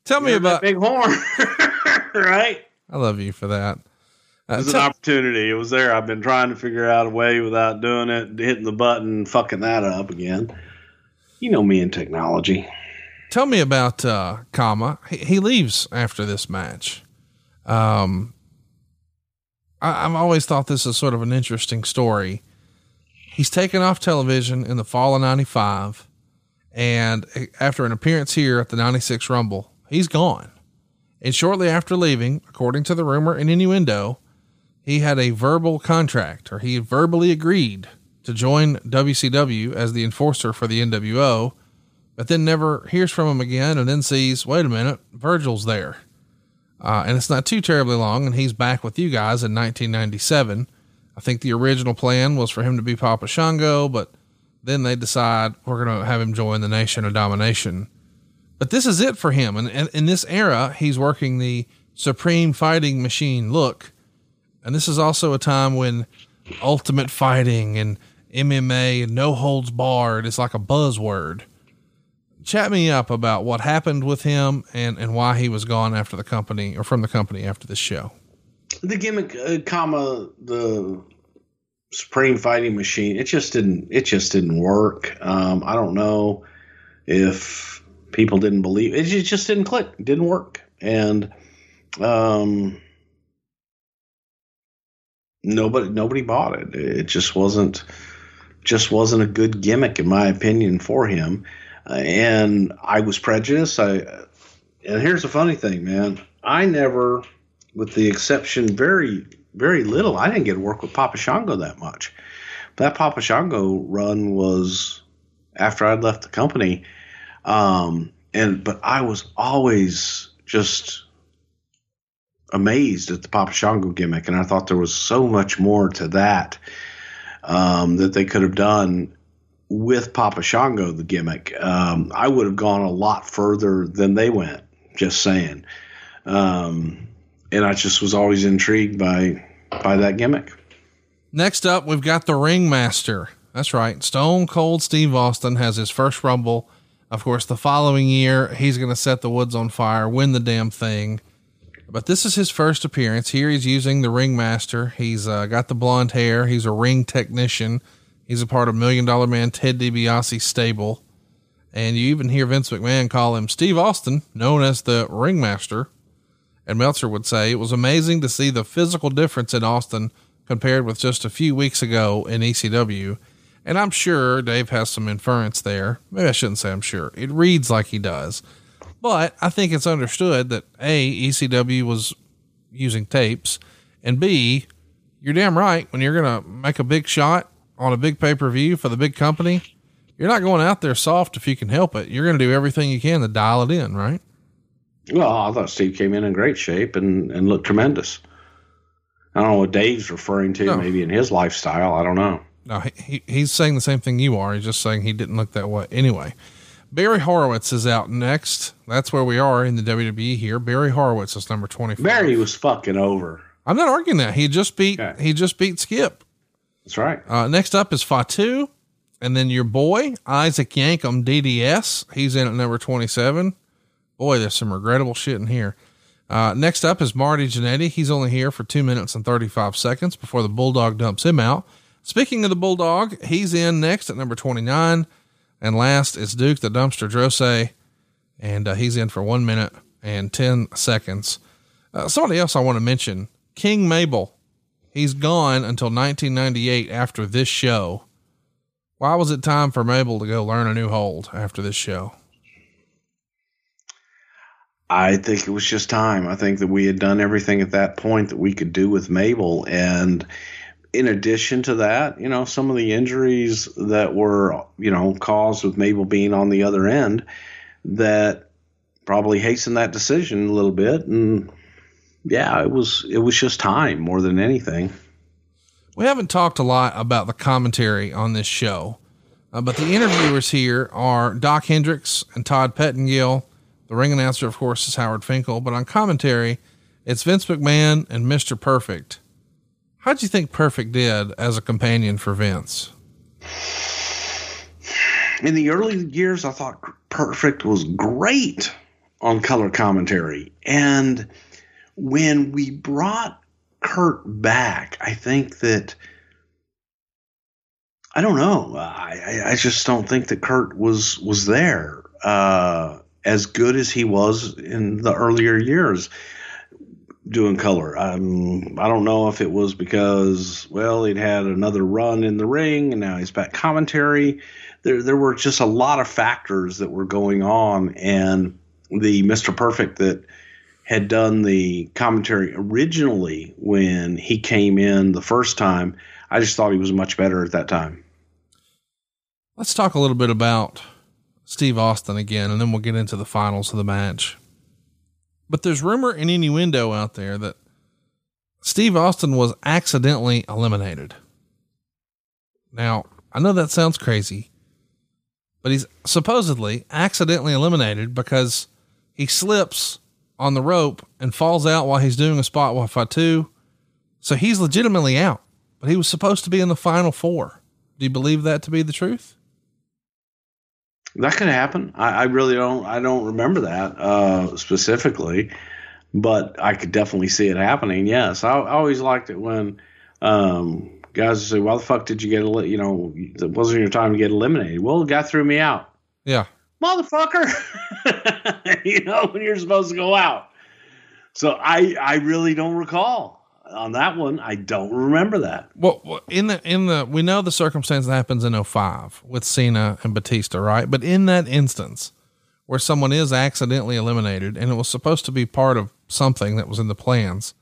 A: Tell me about.
E: big horn, *laughs* right?
A: I love you for that. Uh,
E: It was an opportunity. It was there. I've been trying to figure out a way without doing it, hitting the button, fucking that up again. You know me and technology.
A: Tell me about uh Kama. He, he leaves after this match. Um, I, I've always thought this is sort of an interesting story. He's taken off television in the fall of '95, and after an appearance here at the '96 Rumble, he's gone. And shortly after leaving, according to the rumor and innuendo, he had a verbal contract, or he verbally agreed to join WCW as the enforcer for the NWO but then never hears from him again and then sees, wait a minute, Virgil's there. Uh, and it's not too terribly long, and he's back with you guys in 1997. I think the original plan was for him to be Papa Shango, but then they decide we're going to have him join the Nation of Domination. But this is it for him. And, and in this era, he's working the Supreme Fighting Machine look. And this is also a time when ultimate fighting and MMA and no holds barred is like a buzzword chat me up about what happened with him and, and why he was gone after the company or from the company after this show.
E: The gimmick, uh, Kama the Supreme Fighting Machine. It just didn't. It just didn't work. Um, I don't know if people didn't believe it. It just didn't click. Didn't work, and um, nobody nobody bought it. It just wasn't just wasn't a good gimmick in my opinion for him. And I was prejudiced. I and here's the funny thing, man. I never, with the exception very very little, I didn't get to work with Papa Shango that much. That Papa Shango run was after I'd left the company. Um, and but I was always just amazed at the Papa Shango gimmick, and I thought there was so much more to that um, that they could have done with Papa Shango, the gimmick. Um, I would have gone a lot further than they went. Just saying, um, and I just was always intrigued by by that gimmick.
A: Next up, we've got the Ringmaster. That's right. Stone Cold Steve Austin has his first Rumble. Of course, the following year, he's going to set the woods on fire, win the damn thing. But this is his first appearance. Here he's using the Ringmaster. He's uh, got the blonde hair. He's a ring technician. He's a part of Million Dollar Man Ted DiBiase's stable. And you even hear Vince McMahon call him Steve Austin, known as the Ringmaster. And Meltzer would say it was amazing to see the physical difference in Austin compared with just a few weeks ago in ECW. And I'm sure Dave has some inference there. Maybe I shouldn't say I'm sure. It reads like he does. But I think it's understood that A, ECW was using tapes, and B, you're damn right. When you're going to make a big shot on a big pay per view for the big company, you're not going out there soft if you can help it. You're going to do everything you can to dial it in, right?
E: Well, I thought Steve came in in great shape and, and looked tremendous. I don't know what Dave's referring to,
A: No.
E: maybe in his lifestyle. I don't know.
A: No, he, he, he's saying the same thing you are. He's just saying he didn't look that way. Anyway, Barry Horowitz is out next. That's where we are in the WWE here. Barry Horowitz is number 24.
E: Barry was fucking over.
A: I'm not arguing that. He just beat,
E: Okay.
A: he just beat Skip.
E: That's right.
A: Uh, next up is Fatu. And then your boy, Isaac Yankem, DDS. He's in at number 27. Boy, there's some regrettable shit in here. Uh, next up is Marty Jannetty. He's only here for two minutes and 35 seconds before the Bulldog dumps him out. Speaking of the Bulldog, he's in next at number 29. And last is Duke the Dumpster Droese. And uh, he's in for one minute and 10 seconds. Uh, somebody else I want to mention King Mabel. He's gone until 1998 after this show. Why was it time for Mabel to go learn a new hold after this show?
E: I think it was just time. I think that we had done everything at that point that we could do with Mabel. And in addition to that, you know, some of the injuries that were, you know, caused with Mabel being on the other end that probably hastened that decision a little bit. And yeah, it was, it was just time more than anything.
A: We haven't talked a lot about the commentary on this show, uh, but the interviewers here are Dok Hendrix and Todd Pettengill. The ring announcer, of course, is Howard Finkel, but on commentary, it's Vince McMahon and Mr. Perfect. How'd you think Perfect did as a companion for Vince?
E: In the early years, I thought Perfect was great on color commentary. And when we brought Kurt back, I think that I don't know. I, I just don't think that Kurt was was there uh, as good as he was in the earlier years doing color. Um, I don't know if it was because well he'd had another run in the ring and now he's back commentary. There there were just a lot of factors that were going on, and the Mister Perfect that had done the commentary originally when he came in the first time. I just thought he was much better at that time.
A: Let's talk a little bit about Steve Austin again, and then we'll get into the finals of the match. But there's rumor and innuendo out there that Steve Austin was accidentally eliminated. Now, I know that sounds crazy, but he's supposedly accidentally eliminated because he slips on the rope and falls out while he's doing a spot with Fatu. So he's legitimately out, but he was supposed to be in the final four. Do you believe that to be the truth?
E: That could happen. I, I really don't. I don't remember that uh, specifically, but I could definitely see it happening. Yes, I, I always liked it when um, guys would say, "Why the fuck did you get el- you know it wasn't your time to get eliminated?" Well, the guy threw me out,
A: Yeah.
E: Motherfucker. *laughs* you know when you're supposed to go out. So I I really don't recall on that one. I don't remember that.
A: Well, in the in the we know the circumstance that happens in 05 with Cena and Batista, right? But in that instance where someone is accidentally eliminated and it was supposed to be part of something that was in the plans,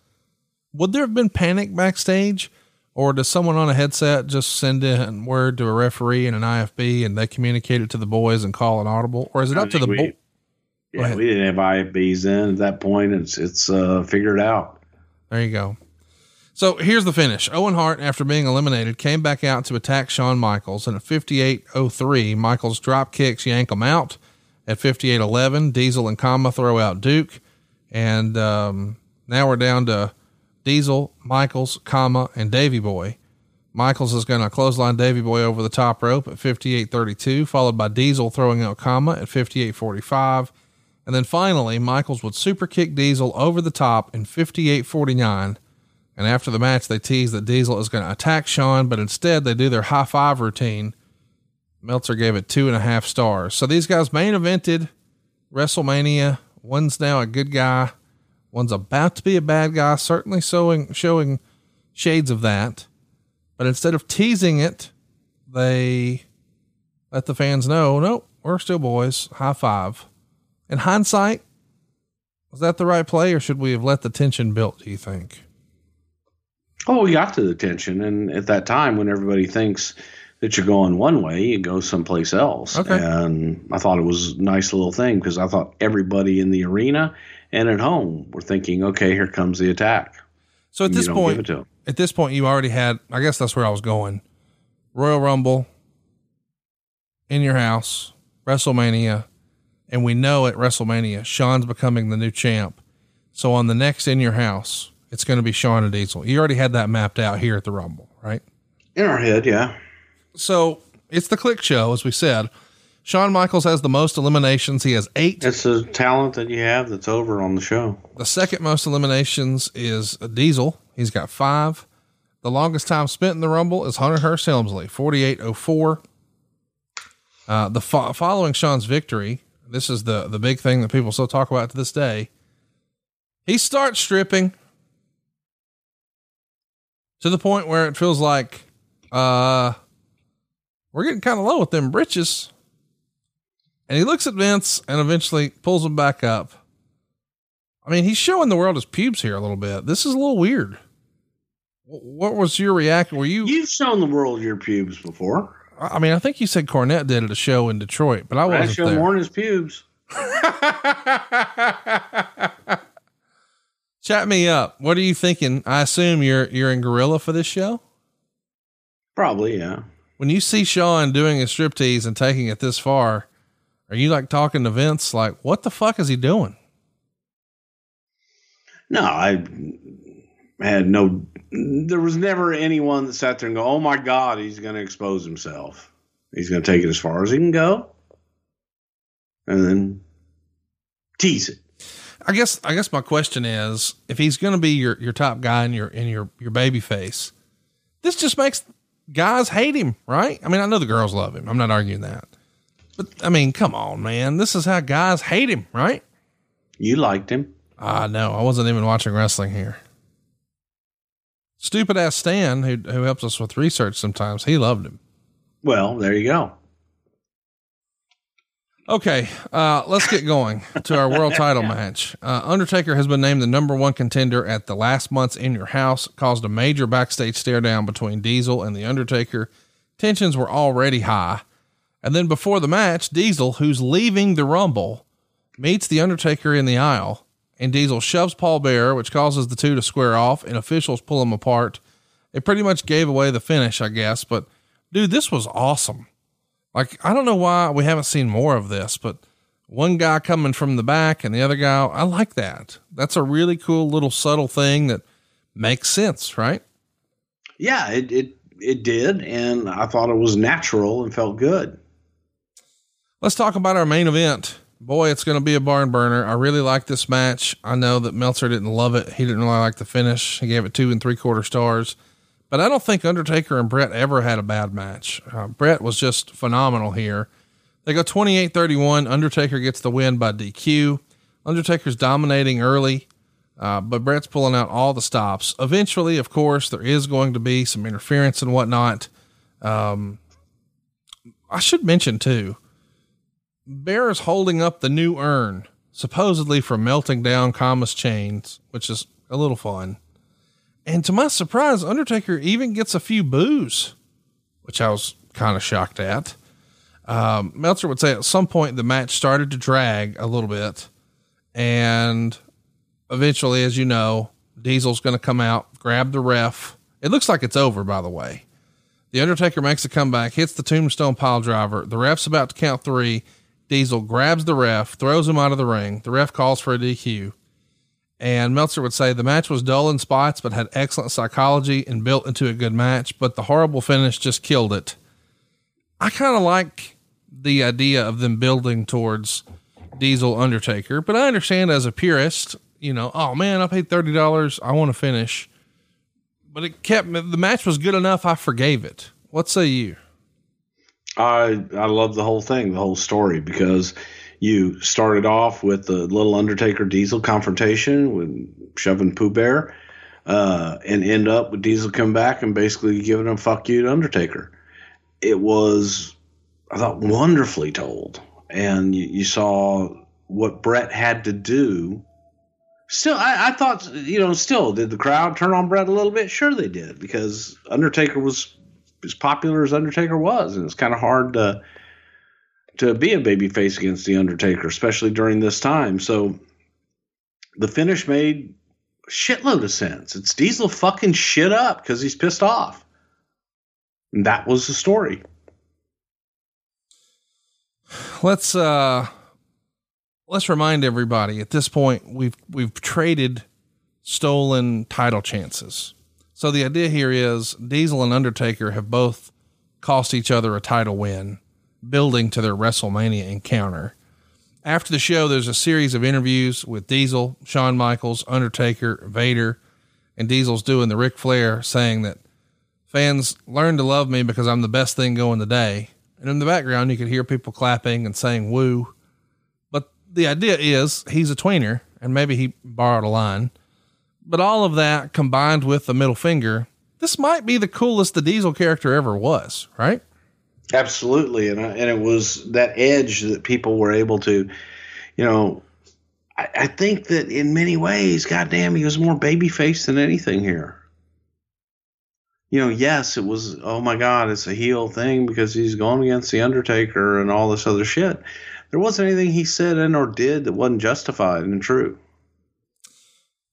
A: would there have been panic backstage? Or does someone on a headset just send in word to a referee and an IFB and they communicate it to the boys and call an audible? Or is it
E: I
A: up to the
E: we- Yeah, we didn't have IFBs in at that point. It's it's uh, figured out.
A: There you go. So here's the finish. Owen Hart, after being eliminated, came back out to attack Shawn Michaels. And at 58.03, Michaels drop kicks, yank him out. At 58.11, Diesel and Kama throw out Duke. And um, now we're down to Diesel, Michaels, Kama, and Davy Boy. Michaels is going to clothesline Davy Boy over the top rope at 58.32, followed by Diesel throwing out Kama at 58.45. And then finally, Michaels would super kick Diesel over the top in 58.49. And after the match, they tease that Diesel is going to attack Shawn, but instead they do their high five routine. Meltzer gave it two and a half stars. So these guys main evented WrestleMania. One's now a good guy. One's about to be a bad guy, certainly showing, showing shades of that. But instead of teasing it, they let the fans know, nope, we're still boys. High five. In hindsight, was that the right play or should we have let the tension build, do you think?
E: Oh, we got to the tension, and at that time, when everybody thinks that you're going one way, you go someplace else.
A: Okay.
E: And I thought it was a nice little thing because I thought everybody in the arena and at home were thinking, okay, here comes the attack.
A: So at this point,
E: give it to 'em.
A: at this point, you already had, I guess that's where I was going. Royal Rumble in your house, WrestleMania, and we know at WrestleMania, Shawn's becoming the new champ. So on the next in your house, it's going to be Shawn and Diesel. You already had that mapped out here at the Rumble, right?
E: In our head, yeah.
A: So it's the clique show, as we said. Shawn Michaels has the most eliminations. He has eight.
E: It's the talent that you have that's over on the show.
A: The second most eliminations is Diesel. He's got five. The longest time spent in the Rumble is Hunter Hearst Helmsley, 4804. Uh, the fo- following Shawn's victory, this is the, the big thing that people still talk about to this day. He starts stripping to the point where it feels like, uh, we're getting kind of low with them britches. And he looks at Vince and eventually pulls him back up. I mean, he's showing the world his pubes here a little bit. This is a little weird. What was your reaction? Were you?
E: You've shown the world your pubes before.
A: I mean, I think you said Cornette did at a show in Detroit, but I
E: I
A: wasn't
E: show
A: there.
E: more than his pubes. *laughs*
A: Chat me up. What are you thinking? I assume you're you're in Gorilla for this show.
E: Probably, yeah.
A: When you see Shawn doing a striptease and taking it this far, are you like talking to Vince like, what the fuck is he doing?
E: No, I had no. There was never anyone that sat there and go, "Oh my God, he's going to expose himself. He's going to take it as far as he can go, and then tease it."
A: I guess I guess my question is, if he's going to be your your top guy in your in your your baby face, this just makes guys hate him, right? I mean, I know the girls love him. I'm not arguing that, but I mean, come on, man, this is how guys hate him, right?
E: You liked him.
A: Ah, no, I wasn't even watching wrestling here. Stupid ass Stan, who who helps us with research sometimes, he loved him.
E: Well, there you go.
A: Okay, uh, let's get going to our world *laughs* title match. Uh, Undertaker has been named the number one contender at the last month's In Your House, caused a major backstage stare down between Diesel and The Undertaker. Tensions were already high. And then before the match, Diesel, who's leaving the Rumble, meets The Undertaker in the aisle, and Diesel shoves Paul Bearer, which causes the two to square off, and officials pull them apart. It pretty much gave away the finish, I guess, but dude, this was awesome. Like, I don't know why we haven't seen more of this, but one guy coming from the back and the other guy, I like that. That's a really cool little subtle thing that makes sense, right?
E: Yeah, it it it did, and I thought it was natural and felt good.
A: Let's talk about our main event. Boy, it's going to be a barn burner. I really like this match. I know that Meltzer didn't love it. He didn't really like the finish. He gave it two and three quarter stars. But I don't think Undertaker and Bret ever had a bad match. Uh, Bret was just phenomenal here. They go 28 31. Undertaker gets the win by DQ. Undertaker's dominating early, uh, but Bret's pulling out all the stops. Eventually, of course, there is going to be some interference and whatnot. Um, I should mention too, Bear is holding up the new urn, supposedly from melting down Kama's chains, which is a little fun. And to my surprise, Undertaker even gets a few boos, which I was kind of shocked at. Um, Meltzer would say at some point the match started to drag a little bit. And eventually, as you know, Diesel's going to come out, grab the ref. It looks like it's over, by the way. The Undertaker makes a comeback, hits the tombstone pile driver. The ref's about to count three. Diesel grabs the ref, throws him out of the ring. The ref calls for a DQ. And Meltzer would say the match was dull in spots, but had excellent psychology and built into a good match. But the horrible finish just killed it. I kind of like the idea of them building towards Diesel Undertaker, but I understand as a purist, you know, oh man, I paid thirty dollars, I want to finish. But it kept the match was good enough. I forgave it. What say you?
E: I I love the whole thing, the whole story, because you started off with the little Undertaker Diesel confrontation with shoving Pooh Bear, uh, and end up with Diesel come back and basically giving him fuck you to Undertaker. It was, I thought, wonderfully told, and you, you saw what Bret had to do. Still, I, I thought, you know, still, did the crowd turn on Bret a little bit? Sure, they did, because Undertaker was as popular as Undertaker was, and it's kind of hard to to be a baby face against the Undertaker, especially during this time. So the finish made shitload of sense. It's Diesel fucking shit up because he's pissed off. And that was the story.
A: Let's uh let's remind everybody at this point we've we've traded stolen title chances. So the idea here is Diesel and Undertaker have both cost each other a title win building to their WrestleMania encounter. After the show, there's a series of interviews with Diesel, Shawn Michaels, Undertaker, Vader, and Diesel's doing the Ric Flair saying that fans learn to love me because I'm the best thing going today. And in the background, you could hear people clapping and saying woo. But the idea is he's a tweener and maybe he borrowed a line. But all of that combined with the middle finger, this might be the coolest the Diesel character ever was, right?
E: Absolutely, and I, and it was that edge that people were able to, you know, I, I think that in many ways, goddamn, he was more babyface than anything here. You know, yes, it was. Oh my God, it's a heel thing because he's going against the Undertaker and all this other shit. There wasn't anything he said and or did that wasn't justified and true.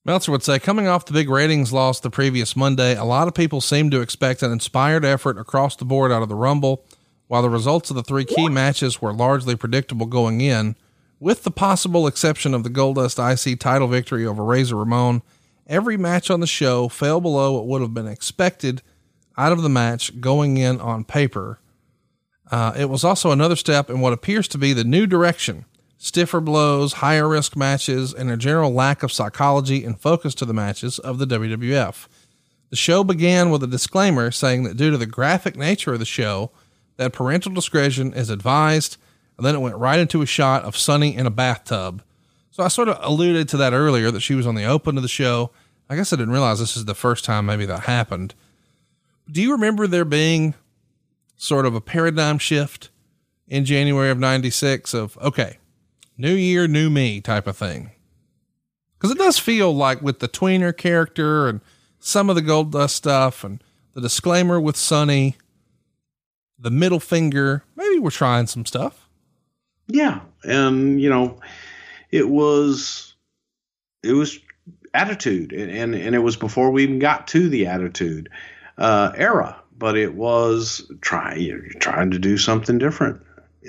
A: Meltzer would say, coming off the big ratings loss the previous Monday, a lot of people seem to expect an inspired effort across the board out of the Rumble, while the results of the three key matches were largely predictable going in, with the possible exception of the Goldust IC title victory over Razor Ramon. Every match on the show fell below what would have been expected out of the match going in on paper. Uh, it was also another step in what appears to be the new direction stiffer blows, higher risk matches, and a general lack of psychology and focus to the matches of the WWF. The show began with a disclaimer saying that due to the graphic nature of the show, that parental discretion is advised, and then it went right into a shot of Sunny in a bathtub. So I sort of alluded to that earlier that she was on the open of the show. I guess I didn't realize this is the first time maybe that happened. Do you remember there being sort of a paradigm shift in January of 96 of, okay, new year, new me type of thing. Cause it does feel like with the tweener character and some of the Goldust stuff and the disclaimer with Sunny, the middle finger, maybe we're trying some stuff.
E: Yeah. And, you know, it was, it was attitude and, and, and it was before we even got to the attitude, uh, era, but it was trying, you're trying to do something different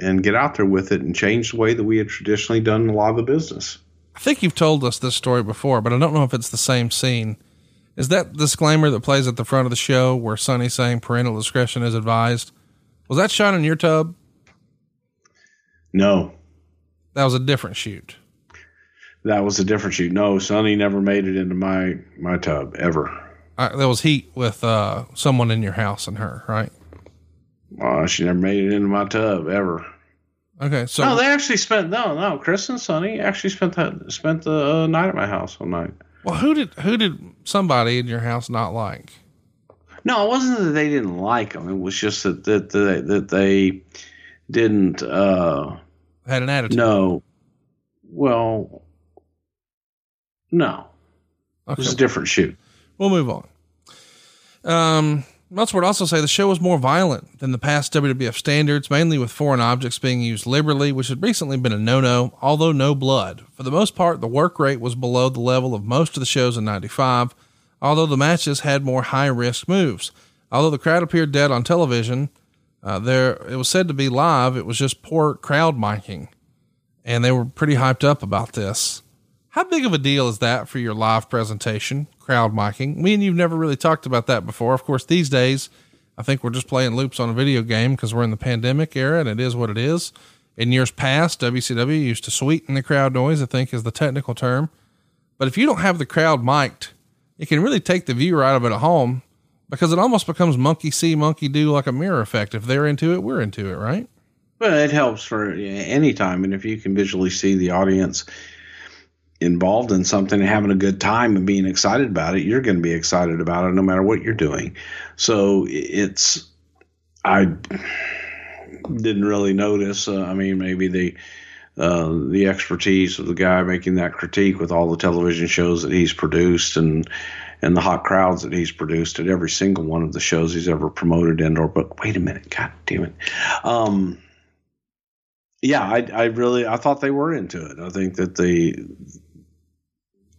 E: and get out there with it and change the way that we had traditionally done a lot of the business.
A: I think you've told us this story before, but I don't know if it's the same scene. Is that disclaimer that plays at the front of the show where Sunny's saying parental discretion is advised? Was that shot in your tub?
E: No.
A: That was a different shoot.
E: That was a different shoot. No, Sunny never made it into my my tub ever.
A: Uh, there was heat with uh, someone in your house and her, right?
E: Uh, she never made it into my tub ever.
A: Okay, so
E: no, they actually spent no, no. Chris and Sunny actually spent the spent the uh, night at my house one night.
A: Well, who did who did somebody in your house not like?
E: No, it wasn't that they didn't like them. It was just that that that, that they didn't uh,
A: had an attitude.
E: No, well, no, okay. it was a different shoot.
A: We'll move on. Um, Meltzer would also say the show was more violent than the past WWF standards, mainly with foreign objects being used liberally, which had recently been a no no, although no blood. For the most part, the work rate was below the level of most of the shows in 95, although the matches had more high risk moves. Although the crowd appeared dead on television, uh, there it was said to be live, it was just poor crowd miking. And they were pretty hyped up about this. How big of a deal is that for your live presentation? crowd miking. Me and you've never really talked about that before. Of course, these days, I think we're just playing loops on a video game because we're in the pandemic era and it is what it is. In years past, WCW used to sweeten the crowd noise, I think is the technical term. But if you don't have the crowd mic'd, it can really take the viewer out of it at home because it almost becomes monkey see, monkey do like a mirror effect. If they're into it, we're into it, right?
E: Well, it helps for any time. And if you can visually see the audience involved in something and having a good time and being excited about it, you're going to be excited about it no matter what you're doing. So it's, I didn't really notice. Uh, I mean, maybe the, uh, the expertise of the guy making that critique with all the television shows that he's produced and, and the hot crowds that he's produced at every single one of the shows he's ever promoted in or, but wait a minute, God damn it. Um, yeah, I, I really, I thought they were into it. I think that the,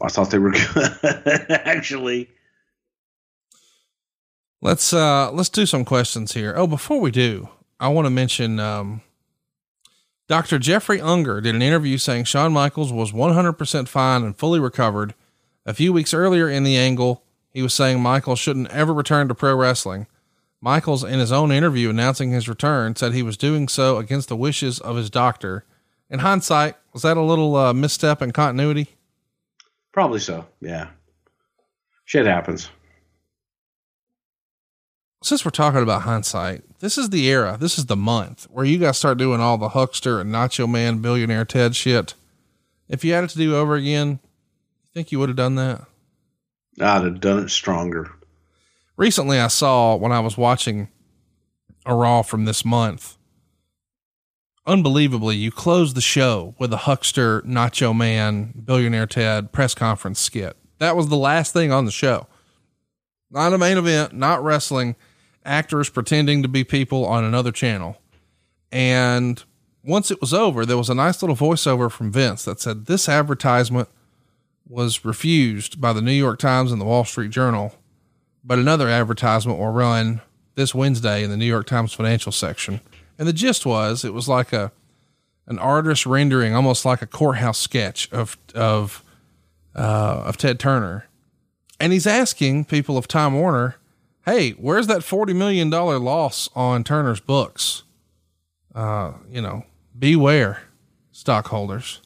E: I thought they were good, *laughs* actually.
A: Let's uh let's do some questions here. Oh, before we do, I want to mention um, Dr. Jeffrey Unger did an interview saying Shawn Michaels was 100% fine and fully recovered. A few weeks earlier in the angle, he was saying Michaels shouldn't ever return to pro wrestling. Michaels, in his own interview announcing his return, said he was doing so against the wishes of his doctor. In hindsight, was that a little uh, misstep in continuity?
E: Probably so. Yeah. Shit happens.
A: Since we're talking about hindsight, this is the era, this is the month where you guys start doing all the huckster and nacho man billionaire Ted shit. If you had it to do over again, you think you would have done that?
E: I'd have done it stronger.
A: Recently, I saw when I was watching a Raw from this month unbelievably, you closed the show with a huckster, Nacho Man, Billionaire Ted press conference skit. That was the last thing on the show. Not a main event, not wrestling, actors pretending to be people on another channel. And once it was over, there was a nice little voiceover from Vince that said, This advertisement was refused by the New York Times and the Wall Street Journal, but another advertisement will run this Wednesday in the New York Times financial section. And the gist was it was like a an artist rendering, almost like a courthouse sketch of of uh, of Ted Turner, and he's asking people of Time Warner, "Hey, where's that forty million dollar loss on Turner's books? Uh, you know, beware, stockholders."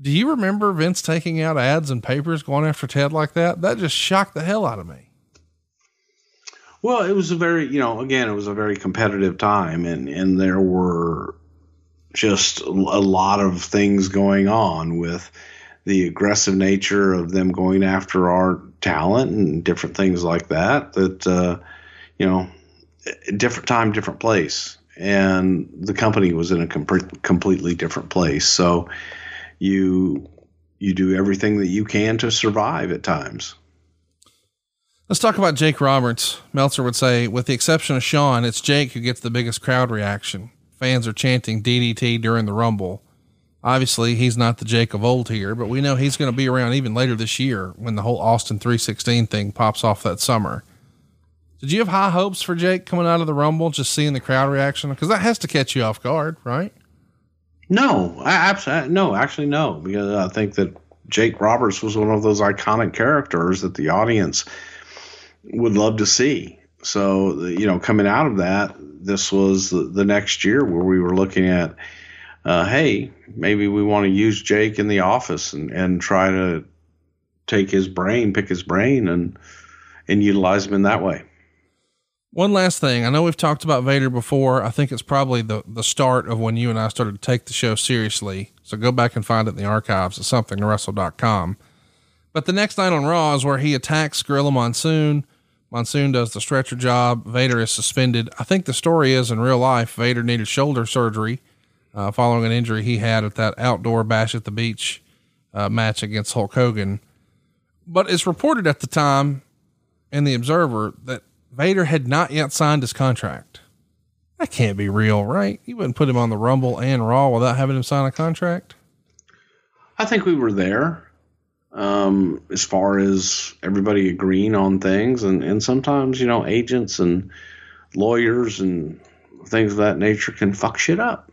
A: Do you remember Vince taking out ads and papers going after Ted like that? That just shocked the hell out of me.
E: Well, it was a very, you know, again, it was a very competitive time, and and there were just a lot of things going on with the aggressive nature of them going after our talent and different things like that. That uh, you know, different time, different place, and the company was in a com- completely different place. So you you do everything that you can to survive at times.
A: Let's talk about Jake Roberts. Meltzer would say, with the exception of Shawn, it's Jake who gets the biggest crowd reaction. Fans are chanting DDT during the Rumble. Obviously, he's not the Jake of old here, but we know he's going to be around even later this year when the whole Austin 316 thing pops off that summer. Did you have high hopes for Jake coming out of the Rumble, just seeing the crowd reaction? Because that has to catch you off guard, right?
E: No, I absolutely no, actually no, because I think that Jake Roberts was one of those iconic characters that the audience would love to see. So, you know, coming out of that, this was the, the next year where we were looking at, uh, hey, maybe we want to use Jake in the office and, and try to take his brain, pick his brain, and and utilize him in that way.
A: One last thing. I know we've talked about Vader before. I think it's probably the, the start of when you and I started to take the show seriously. So go back and find it in the archives at somethingtowrestle.com. But the next night on Raw is where he attacks Gorilla Monsoon. Monsoon does the stretcher job. Vader is suspended. I think the story is in real life, Vader needed shoulder surgery uh, following an injury he had at that outdoor bash at the beach uh, match against Hulk Hogan. But it's reported at the time in the Observer that Vader had not yet signed his contract. That can't be real, right? You wouldn't put him on the Rumble and Raw without having him sign a contract.
E: I think we were there um, as far as everybody agreeing on things, and, and sometimes, you know, agents and lawyers and things of that nature can fuck shit up.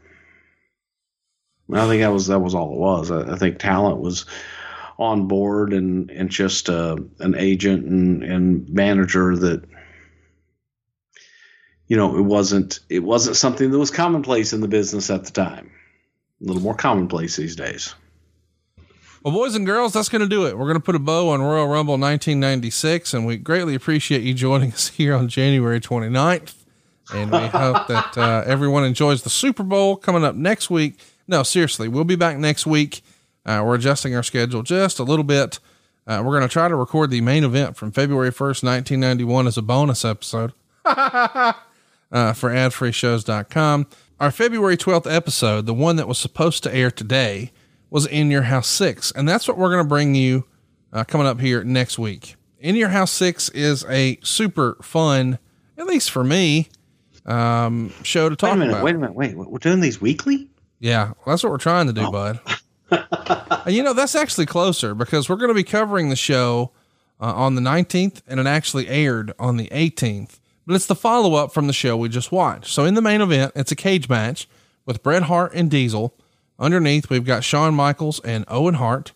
E: I think that was that was all it was. I, I think talent was on board and and just uh, an agent and and manager that you know, it wasn't it wasn't something that was commonplace in the business at the time. A little more commonplace these days.
A: Well, boys and girls, that's going to do it. We're going to put a bow on Royal Rumble 1996, and we greatly appreciate you joining *laughs* us here on January 29th. And we hope *laughs* that uh, everyone enjoys the Super Bowl coming up next week. No, seriously, we'll be back next week. Uh, we're adjusting our schedule just a little bit. Uh, we're going to try to record the main event from February 1st, 1991 as a bonus episode. *laughs* uh, for adfreeshows.com. Our February 12th episode, the one that was supposed to air today, was In Your House 6. And that's what we're going to bring you uh, coming up here next week. In Your House 6 is a super fun, at least for me, um, show to talk
E: wait a minute,
A: about.
E: wait a minute, wait. We're doing these weekly?
A: Yeah, well, that's what we're trying to do,
E: Oh.
A: bud. *laughs* and you know, that's actually closer because we're going to be covering the show uh, on the 19th and it actually aired on the 18th. But it's the follow up from the show we just watched. So in the main event, it's a cage match with Bret Hart and Diesel. Underneath, we've got Shawn Michaels and Owen Hart.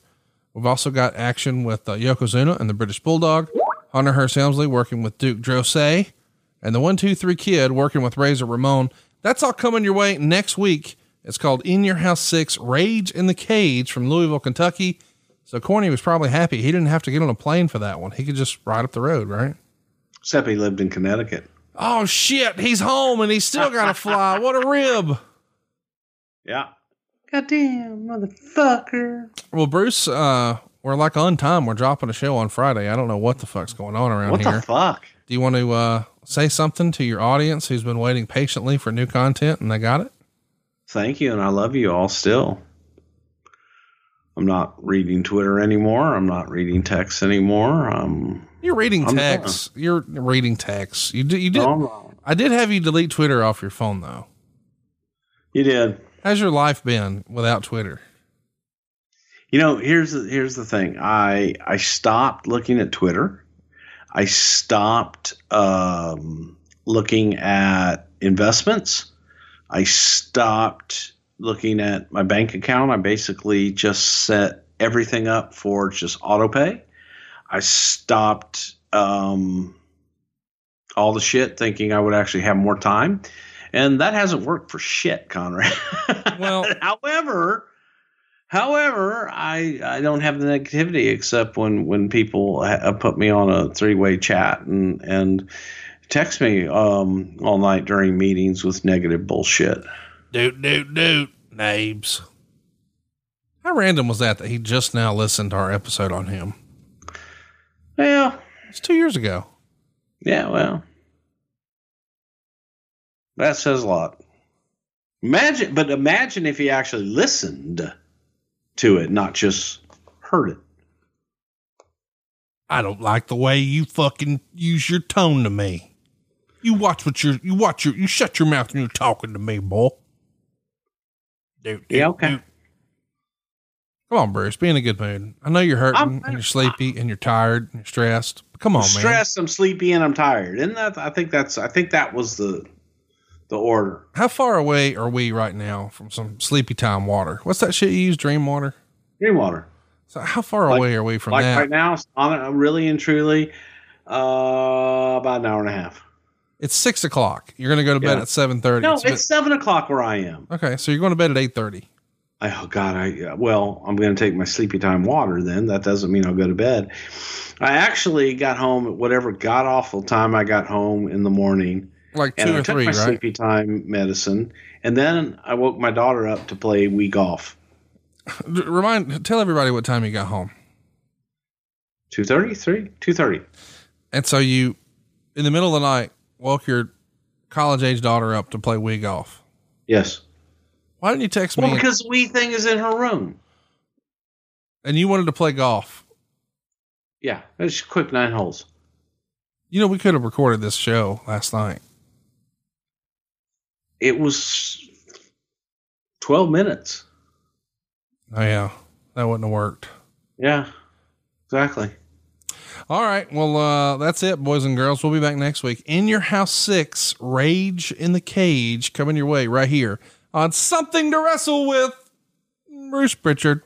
A: We've also got action with uh, Yokozuna and the British Bulldog, Hunter Hearst Helmsley working with Duke Droese, and the 123 Kid working with Razor Ramon. That's all coming your way next week. It's called In Your House 6 Rage in the Cage from Louisville, Kentucky. So Corny was probably happy. He didn't have to get on a plane for that one. He could just ride up the road, right?
E: Except he lived in Connecticut.
A: Oh shit, he's home and he's still got to fly. What a rib. *laughs*
E: Yeah. Goddamn motherfucker.
A: Well, Bruce, uh, we're like on time. We're dropping a show on Friday. I don't know what the fuck's going on around
E: What
A: here.
E: the fuck?
A: Do you want to uh, say something to your audience who's been waiting patiently for new content and they got it?
E: Thank you, and I love you all still. I'm not reading Twitter anymore. I'm not reading texts anymore. Um,
A: You're reading
E: I'm
A: texts. You're reading texts. You did. You did.
E: no,
A: I did have you delete Twitter off your phone though.
E: You did.
A: How's your life been without Twitter?
E: You know, here's the here's the thing. I I stopped looking at Twitter. I stopped um, looking at investments. I stopped looking at my bank account. I basically just set everything up for just auto pay. I stopped um, all the shit thinking I would actually have more time. And that hasn't worked for shit, Conrad. *laughs*
A: Well-
E: however, however, I I don't have the negativity except when when people ha- put me on a three way chat and and text me um, all night during meetings with negative bullshit.
A: Doot, doot, doot, Nabes. How random was that that he just now listened to our episode on him?
E: Yeah,
A: It's two years ago.
E: yeah, well, that says a lot. Imagine, but imagine if he actually listened to it, not just heard it.
A: I don't like the way you fucking use your tone to me. You watch what you're, you watch your, you shut your mouth when you're talking to me, boy. Dude,
E: Yeah, okay.
A: doot. Come on, Bruce, be in a good mood. I know you're hurting and you're sleepy and you're tired and you're stressed. Come on,
E: I'm
A: man.
E: stressed. I'm sleepy and I'm tired. And that I think that's I think that was the the order.
A: How far away are we right now from some sleepy time water? What's that shit you use? Dream water?
E: Green water.
A: So how far
E: Like-
A: away are we from
E: like
A: that?
E: right now, on it, really and truly, uh, about an hour and a half.
A: It's six o'clock. You're going to go to bed
E: Yeah.
A: at seven thirty.
E: No, it's seven o'clock where I am.
A: okay. So you're going to bed at eight thirty.
E: Oh God, I uh, well, I'm going to take my sleepy time water. Then that doesn't mean I'll go to bed. I actually got home at whatever god awful time I got home in the morning,
A: Like two
E: and
A: two
E: I
A: or
E: took
A: three,
E: my
A: right?
E: sleepy time medicine, and then I woke my daughter up to play Wii golf. *laughs*
A: Remind, tell everybody what time you got home.
E: Two thirty, three, two thirty.
A: And so you, in the middle of the night, woke your college age daughter up to play Wii golf.
E: Yes.
A: Why didn't you text
E: Well,
A: me?
E: because the Wii thing is in her room.
A: and you wanted to play golf.
E: Yeah, it's quick nine holes.
A: You know, we could have recorded this show last night.
E: It was twelve minutes.
A: Oh yeah, that wouldn't have worked.
E: Yeah, exactly.
A: All right. Well, uh, that's it, boys and girls. We'll be back next week. In Your House 6, Rage in the Cage, coming your way right here on Something to Wrestle with Bruce Pritchard.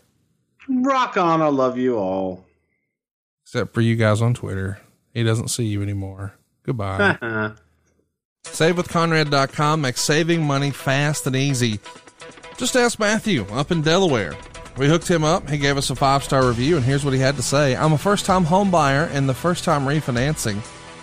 E: Rock on! I love you all.
A: Except for you guys on Twitter. He doesn't see you anymore. Goodbye. *laughs* SaveWithConrad.com makes saving money fast and easy. Just ask Matthew up in Delaware. We hooked him up. He gave us a five star review, and here's what he had to say I'm a first time home buyer and the first time refinancing.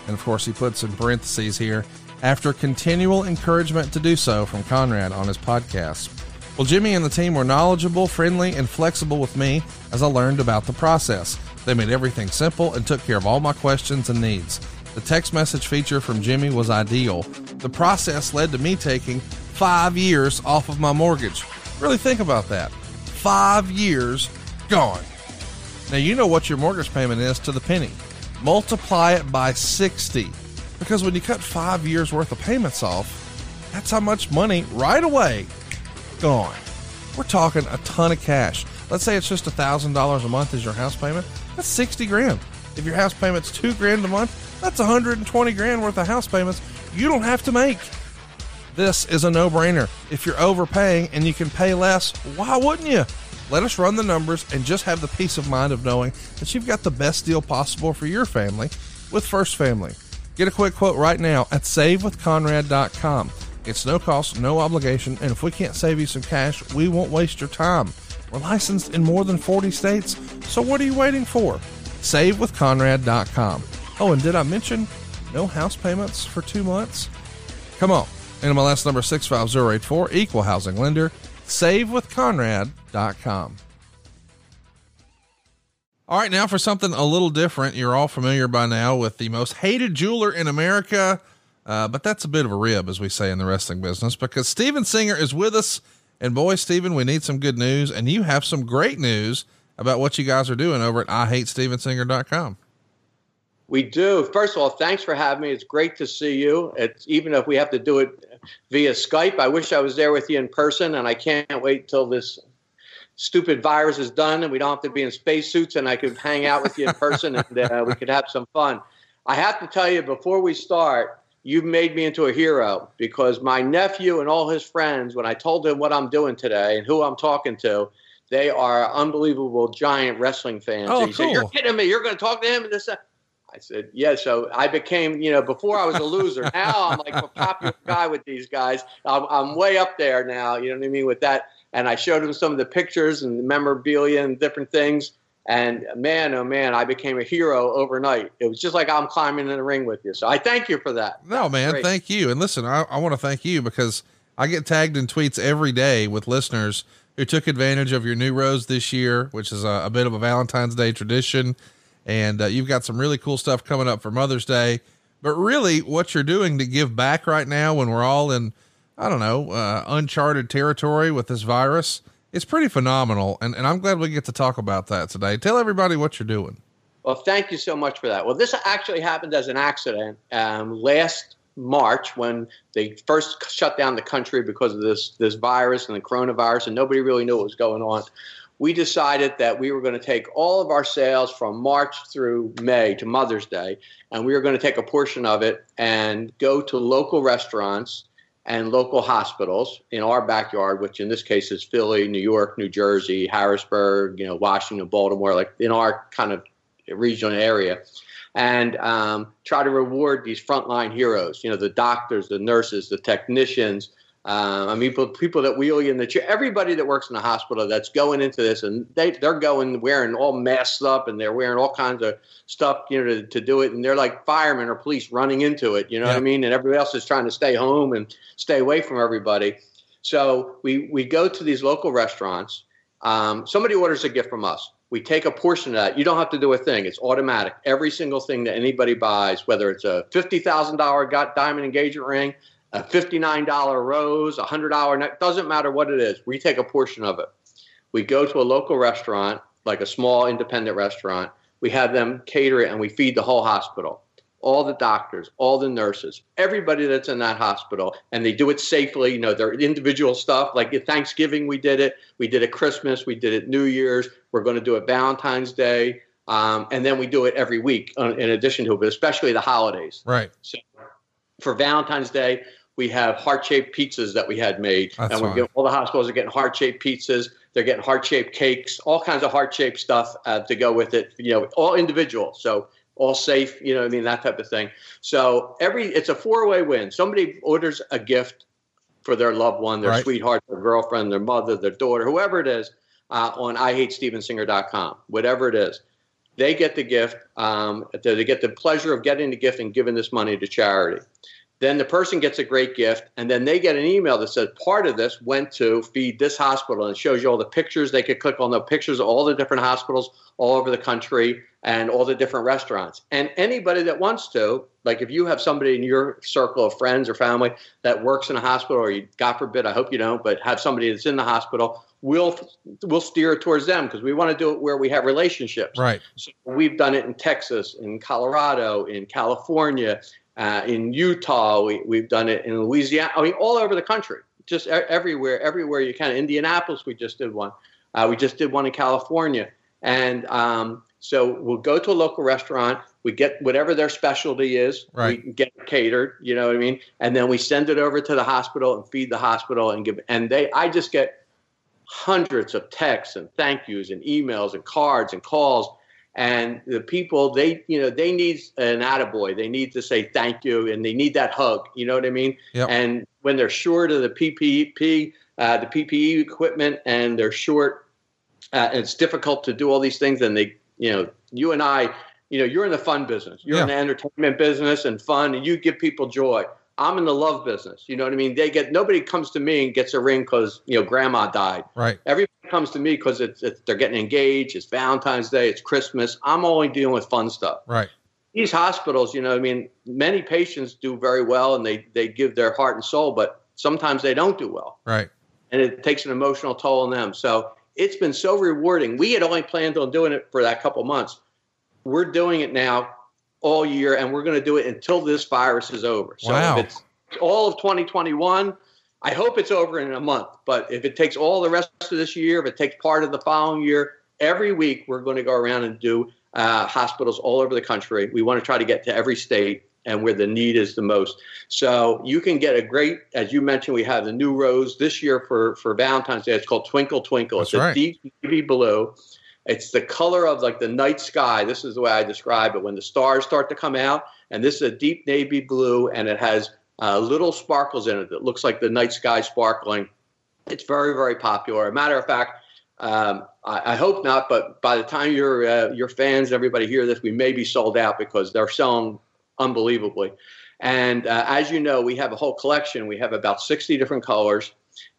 A: And of course, he puts in parentheses here after continual encouragement to do so from Conrad on his podcast. Well, Jimmy and the team were knowledgeable, friendly, and flexible with me as I learned about the process. They made everything simple and took care of all my questions and needs. The text message feature from Jimmy was ideal. The process led to me taking five years off of my mortgage. Really think about that. Five years gone. Now, you know what your mortgage payment is to the penny. Multiply it by 60. Because when you cut five years worth of payments off, that's how much money right away gone. We're talking a ton of cash. Let's say it's just a thousand dollars a month is your house payment. That's sixty grand. If your house payment's two grand a month, that's 120 grand worth of house payments you don't have to make. This is a no brainer. If you're overpaying and you can pay less, why wouldn't you? Let us run the numbers and just have the peace of mind of knowing that you've got the best deal possible for your family with First Family. Get a quick quote right now at savewithconrad.com. It's no cost, no obligation, and if we can't save you some cash, we won't waste your time. We're licensed in more than 40 states, so what are you waiting for? SaveWithConrad.com. Oh, and did I mention no house payments for two months? Come on. NMLS number 65084, equal housing lender. SaveWithConrad.com. All right, now for something a little different. You're all familiar by now with the most hated jeweler in America, uh, but that's a bit of a rib, as we say in the wrestling business, because Steven Singer is with us. And boy, Steven, we need some good news, and you have some great news about what you guys are doing over at IHateStevenSinger.com.
F: We do. First of all, thanks for having me. It's great to see you. It's even if we have to do it via Skype. I wish I was there with you in person, and I can't wait till this stupid virus is done and we don't have to be in spacesuits and I could hang out with you in person and uh, we could have some fun. I have to tell you before we start, you've made me into a hero because my nephew and all his friends, when I told them what I'm doing today and who I'm talking to, they are unbelievable giant wrestling fans.
A: Oh,
F: And he said, You're kidding me. You're going to talk to him and this. that." I said, yeah. So I became, you know, before I was a loser. now I'm like a popular guy with these guys. I'm, I'm way up there now. You know what I mean with that. And I showed him some of the pictures and the memorabilia and different things. And man, oh man, I became a hero overnight. It was just like I'm climbing in the ring with you. So I thank you for that.
A: No, man,
F: Great.
A: thank you. And listen, I, I want to thank you because I get tagged in tweets every day with listeners who took advantage of your new rose this year, which is a, a bit of a Valentine's Day tradition. And uh, you've got some really cool stuff coming up for Mother's Day. But really, what you're doing to give back right now when we're all in, I don't know, uh, uncharted territory with this virus, it's pretty phenomenal. And, and I'm glad we get to talk about that today. Tell everybody what you're doing.
F: Well, thank you so much for that. Well, this actually happened as an accident um, last March when they first shut down the country because of this this virus and the coronavirus, and nobody really knew what was going on. We decided that we were going to take all of our sales from March through May to Mother's Day, and we were going to take a portion of it and go to local restaurants and local hospitals in our backyard, which in this case is Philly, New York, New Jersey, Harrisburg, you know, Washington, Baltimore, like in our kind of regional area, and um, try to reward these frontline heroes. You know, the doctors, the nurses, the technicians. Um, I mean, people, people that wheel you in the chair. Everybody that works in the hospital that's going into this, and they they're going wearing all masked up, and they're wearing all kinds of stuff, you know, to, to do it, and they're like firemen or police running into it. You know what I mean? And everybody else is trying to stay home and stay away from everybody. So we we go to these local restaurants. Um, somebody orders a gift from us. We take a portion of that. You don't have to do a thing. It's automatic. Every single thing that anybody buys, whether it's a fifty thousand dollar diamond engagement ring, a fifty nine dollar rose, a hundred dollar neck, doesn't matter what it is. We take a portion of it. We go to a local restaurant, like a small independent restaurant. We have them cater it, and we feed the whole hospital all the doctors, all the nurses, everybody that's in that hospital, and they do it safely. You know, their individual stuff. Like at Thanksgiving, we did it. We did it Christmas. We did it New Year's. We're going to do it Valentine's Day, um, and then we do it every week uh, in addition to it, but especially the holidays.
A: Right.
F: So for Valentine's Day, we have heart-shaped pizzas that we had made,
A: That's
F: and getting, all the hospitals are getting heart-shaped pizzas. They're getting heart-shaped cakes, all kinds of heart-shaped stuff uh, to go with it. You know, all individual, so all safe. You know, I mean that type of thing. So every it's a four-way win. Somebody orders a gift for their loved one, their
A: Right.
F: sweetheart, their girlfriend, their mother, their daughter, whoever it is, uh, on IHateStevensinger.com, whatever it is they get the gift. Um, they get the pleasure of getting the gift and giving this money to charity. Then the person gets a great gift, and then they get an email that says part of this went to feed this hospital, and it shows you all the pictures. They could click on the pictures of all the different hospitals all over the country and all the different restaurants. And anybody that wants to, like if you have somebody in your circle of friends or family that works in a hospital, or you, God forbid, I hope you don't, but have somebody that's in the hospital, we'll we'll steer it towards them because we want to do it where we have relationships.
A: Right.
F: So we've done it in Texas, in Colorado, in California, uh, in Utah. We, we've done it in Louisiana. I mean, all over the country, just everywhere, everywhere you can. Indianapolis, we just did one. Uh, we just did one in California, and um, so we'll go to a local restaurant. We get whatever their specialty is.
A: Right.
F: We get catered. You know what I mean? And then we send it over to the hospital and feed the hospital and give. And they, I just get hundreds of texts and thank yous and emails and cards and calls and the people they you know they need an attaboy. They need to say thank you and they need that hug you know what i mean?
A: Yep.
F: and when they're short of the ppe uh, the ppe equipment and they're short uh, and it's difficult to do all these things and they you know you and i you know you're in the fun business. You're in the entertainment business and fun and you give people joy i'm in the love business you know what i mean they get nobody comes to me and gets a ring because you know grandma died
A: Right.
F: Everybody comes to me because it's, it's they're getting engaged. It's Valentine's Day. It's Christmas. I'm only dealing with fun stuff.
A: Right.
F: These hospitals, you know, I mean, many patients do very well and they they give their heart and soul, but sometimes they don't do well,
A: Right.
F: and it takes an emotional toll on them. So it's been so rewarding. We had only planned on doing it for that couple months. We're doing it now all year, and we're going to do it until this virus is over. So
A: Wow.
F: if it's all of 2021. I hope it's over in a month. But if it takes all the rest of this year, if it takes part of the following year, every week we're going to go around and do uh, hospitals all over the country. We want to try to get to every state and where the need is the most. So you can get a great, as you mentioned, we have the new rose this year for for Valentine's Day. It's called Twinkle Twinkle.
A: That's
F: it's
A: right.
F: a deep navy blue. It's the color of like the night sky. This is the way I describe it. When the stars start to come out, and this is a deep navy blue, and it has uh, little sparkles in it that looks like the night sky sparkling. It's very very popular. A matter of fact. Um, I, I hope not, but by the time your uh, your fans, and everybody hear this, we may be sold out because they're selling unbelievably. And uh, as you know, we have a whole collection. We have about 60 different colors.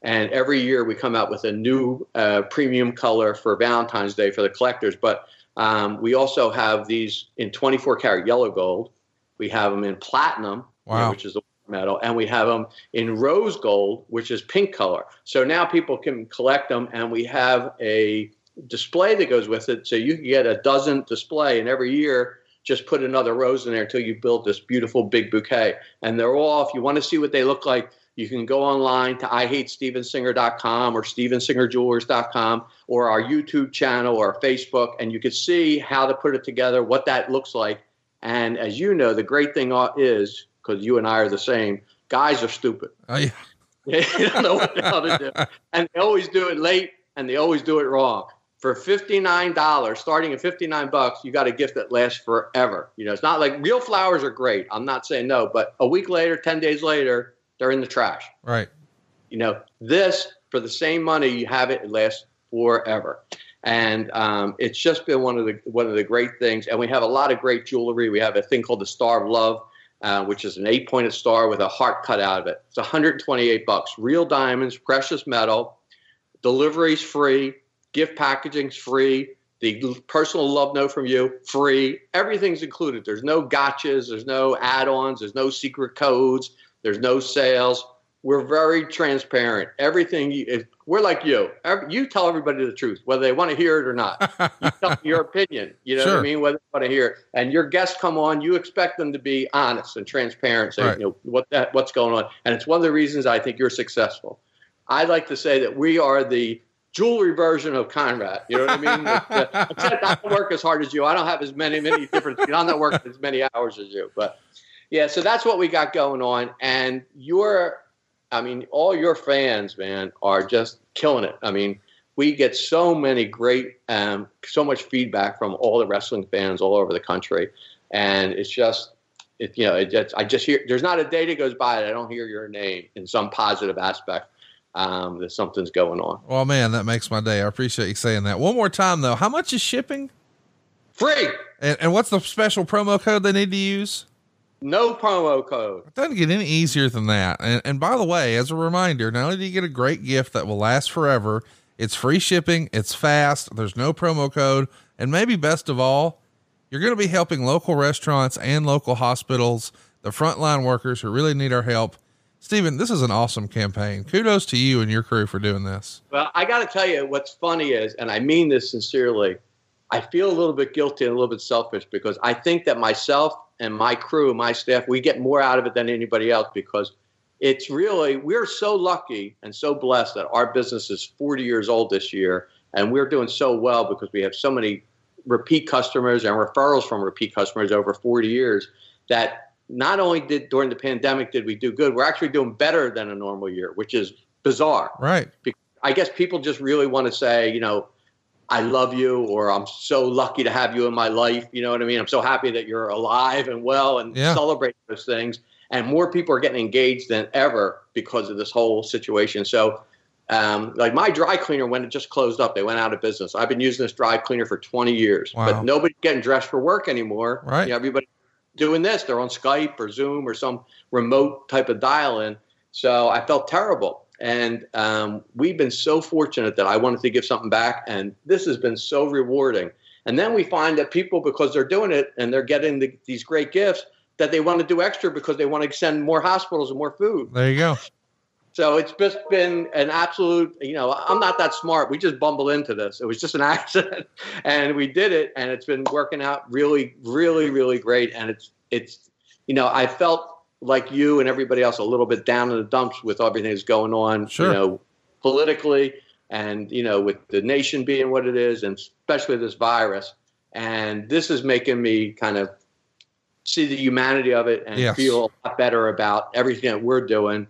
F: And every year we come out with a new uh, premium color for Valentine's Day for the collectors. But um, we also have these in 24 karat yellow gold. We have them in platinum,
A: Wow.
F: which is the metal, and we have them in rose gold, which is pink color. So now people can collect them, and we have a display that goes with it. So you can get a dozen display, and every year just put another rose in there until you build this beautiful big bouquet. And they're all, if you want to see what they look like, you can go online to ihatestevensinger.com or stevensingerjewelers.com or our YouTube channel or Facebook, and you can see how to put it together, what that looks like. And as you know, the great thing is, because you and I are the same, guys are stupid.
A: Oh, yeah. *laughs*
F: they don't know what the hell to do. *laughs* And they always do it late and they always do it wrong. For $59, starting at 59 bucks, you got a gift that lasts forever. You know, it's not like real flowers are great. I'm not saying no, but a week later, 10 days later, they're in the trash.
A: Right.
F: You know, this for the same money, you have it, it lasts forever. And um, it's just been one of the one of the great things. And we have a lot of great jewelry. We have a thing called the Star of Love, uh, which is an eight-pointed star with a heart cut out of it. It's 128 bucks. Real diamonds, precious metal. Delivery's free. Gift packaging's free. The personal love note from you free. Everything's included. There's no gotchas. There's no add-ons. There's no secret codes. There's no sales. We're very transparent. Everything you, we're like you. Every, you tell everybody the truth, whether they want to hear it or not. *laughs* You tell your opinion. You know what I mean? Whether they want to hear it. And your guests come on, you expect them to be honest and transparent. Say,
A: Right.
F: you know, what that what's going on. And it's one of the reasons I think you're successful. I'd like to say that we are the jewelry version of Conrad. You know what I mean? *laughs* Uh, Except I don't work as hard as you. I don't have as many many different. You know, I'm not working as many hours as you. But yeah, so that's what we got going on. And your, I mean, all your fans, man, are just killing it. I mean, we get so many great, um, so much feedback from all the wrestling fans all over the country, and it's just. It, you know, it just, I just hear. There's not a day that goes by that I don't hear your name in some positive aspect. Um, that something's going on.
A: Well, man, that makes my day. I appreciate you saying that. One more time, though. How much is shipping?
F: Free,
A: And, and what's the special promo code they need to use?
F: No promo code.
A: It doesn't get any easier than that. And, and by the way, as a reminder, not only do you get a great gift that will last forever, it's free shipping, it's fast, there's no promo code, and maybe best of all, you're going to be helping local restaurants and local hospitals, the frontline workers who really need our help. Steven, this is an awesome campaign. Kudos to you and your crew for doing this.
F: Well, I got to tell you, what's funny is, and I mean this sincerely, I feel a little bit guilty and a little bit selfish because I think that myself and my crew, my staff, we get more out of it than anybody else because it's really, we're so lucky and so blessed that our business is 40 years old this year and we're doing so well because we have so many repeat customers and referrals from repeat customers over 40 years that not only did during the pandemic did we do good, we're actually doing better than a normal year, which is bizarre.
A: Right.
F: Because I guess people just really want to say, you know, I love you, or I'm so lucky to have you in my life. You know what I mean? I'm so happy that you're alive and well and
A: Yeah.
F: celebrate those things. And more people are getting engaged than ever because of this whole situation. So, um, like my dry cleaner, when it just closed up, they went out of business. I've been using this dry cleaner for 20 years,
A: Wow.
F: but nobody's getting dressed for work anymore.
A: Right.
F: You know, everybody doing this. They're on Skype or Zoom or some remote type of dial in. So I felt terrible. And um, we've been so fortunate that I wanted to give something back. And this has been so rewarding. And then we find that people, because they're doing it and they're getting the, these great gifts, that they want to do extra because they want to send more hospitals and more food.
A: There you go.
F: So it's just been an absolute, you know, I'm not that smart. We just bumble into this. It was just an *laughs* accident and we did it and it's been working out really, really, really great. And it's, it's, you know, I felt like you and everybody else, a little bit down in the dumps with everything that's going on,
A: Sure.
F: you know, politically and, you know, with the nation being what it is, and especially this virus. And this is making me kind of see the humanity of it and
A: Yes.
F: feel a lot better about everything that we're doing.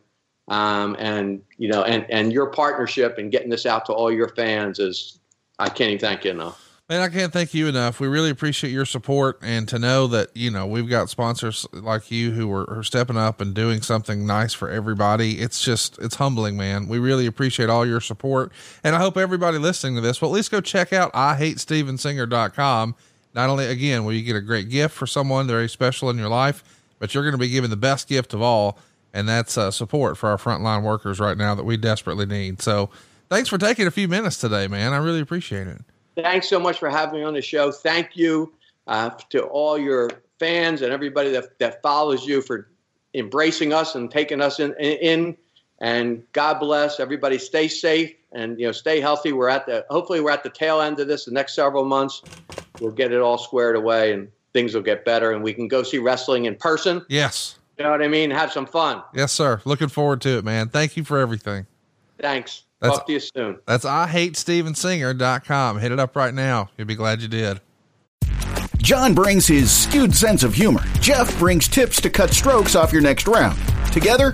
F: Um, and, you know, and, and your partnership and getting this out to all your fans is, I can't even thank you enough.
A: Man, I can't thank you enough. We really appreciate your support and to know that, you know, we've got sponsors like you who are, are stepping up and doing something nice for everybody. It's just, it's humbling, man. We really appreciate all your support. And I hope everybody listening to this will at least go check out IHateStevensinger.com. Not only, again, will you get a great gift for someone very special in your life, but you're going to be given the best gift of all. And that's uh, support for our frontline workers right now that we desperately need. So thanks for taking a few minutes today, man. I really appreciate it.
F: Thanks so much for having me on the show. Thank you uh, to all your fans and everybody that, that follows you for embracing us and taking us in, in. And God bless everybody. Stay safe and you know stay healthy. We're at the hopefully we're at the tail end of this. The next several months, we'll get it all squared away and things will get better. And we can go see wrestling in person.
A: Yes.
F: You know what I mean? Have some fun.
A: Yes, sir. Looking forward to it, man. Thank you for everything.
F: Thanks.
A: That's-
F: Talk to you soon.
A: That's IHateStevensinger.com. Hit it up right now. You'll be glad you did.
G: John brings his skewed sense of humor. Jeff brings tips to cut strokes off your next round. Together,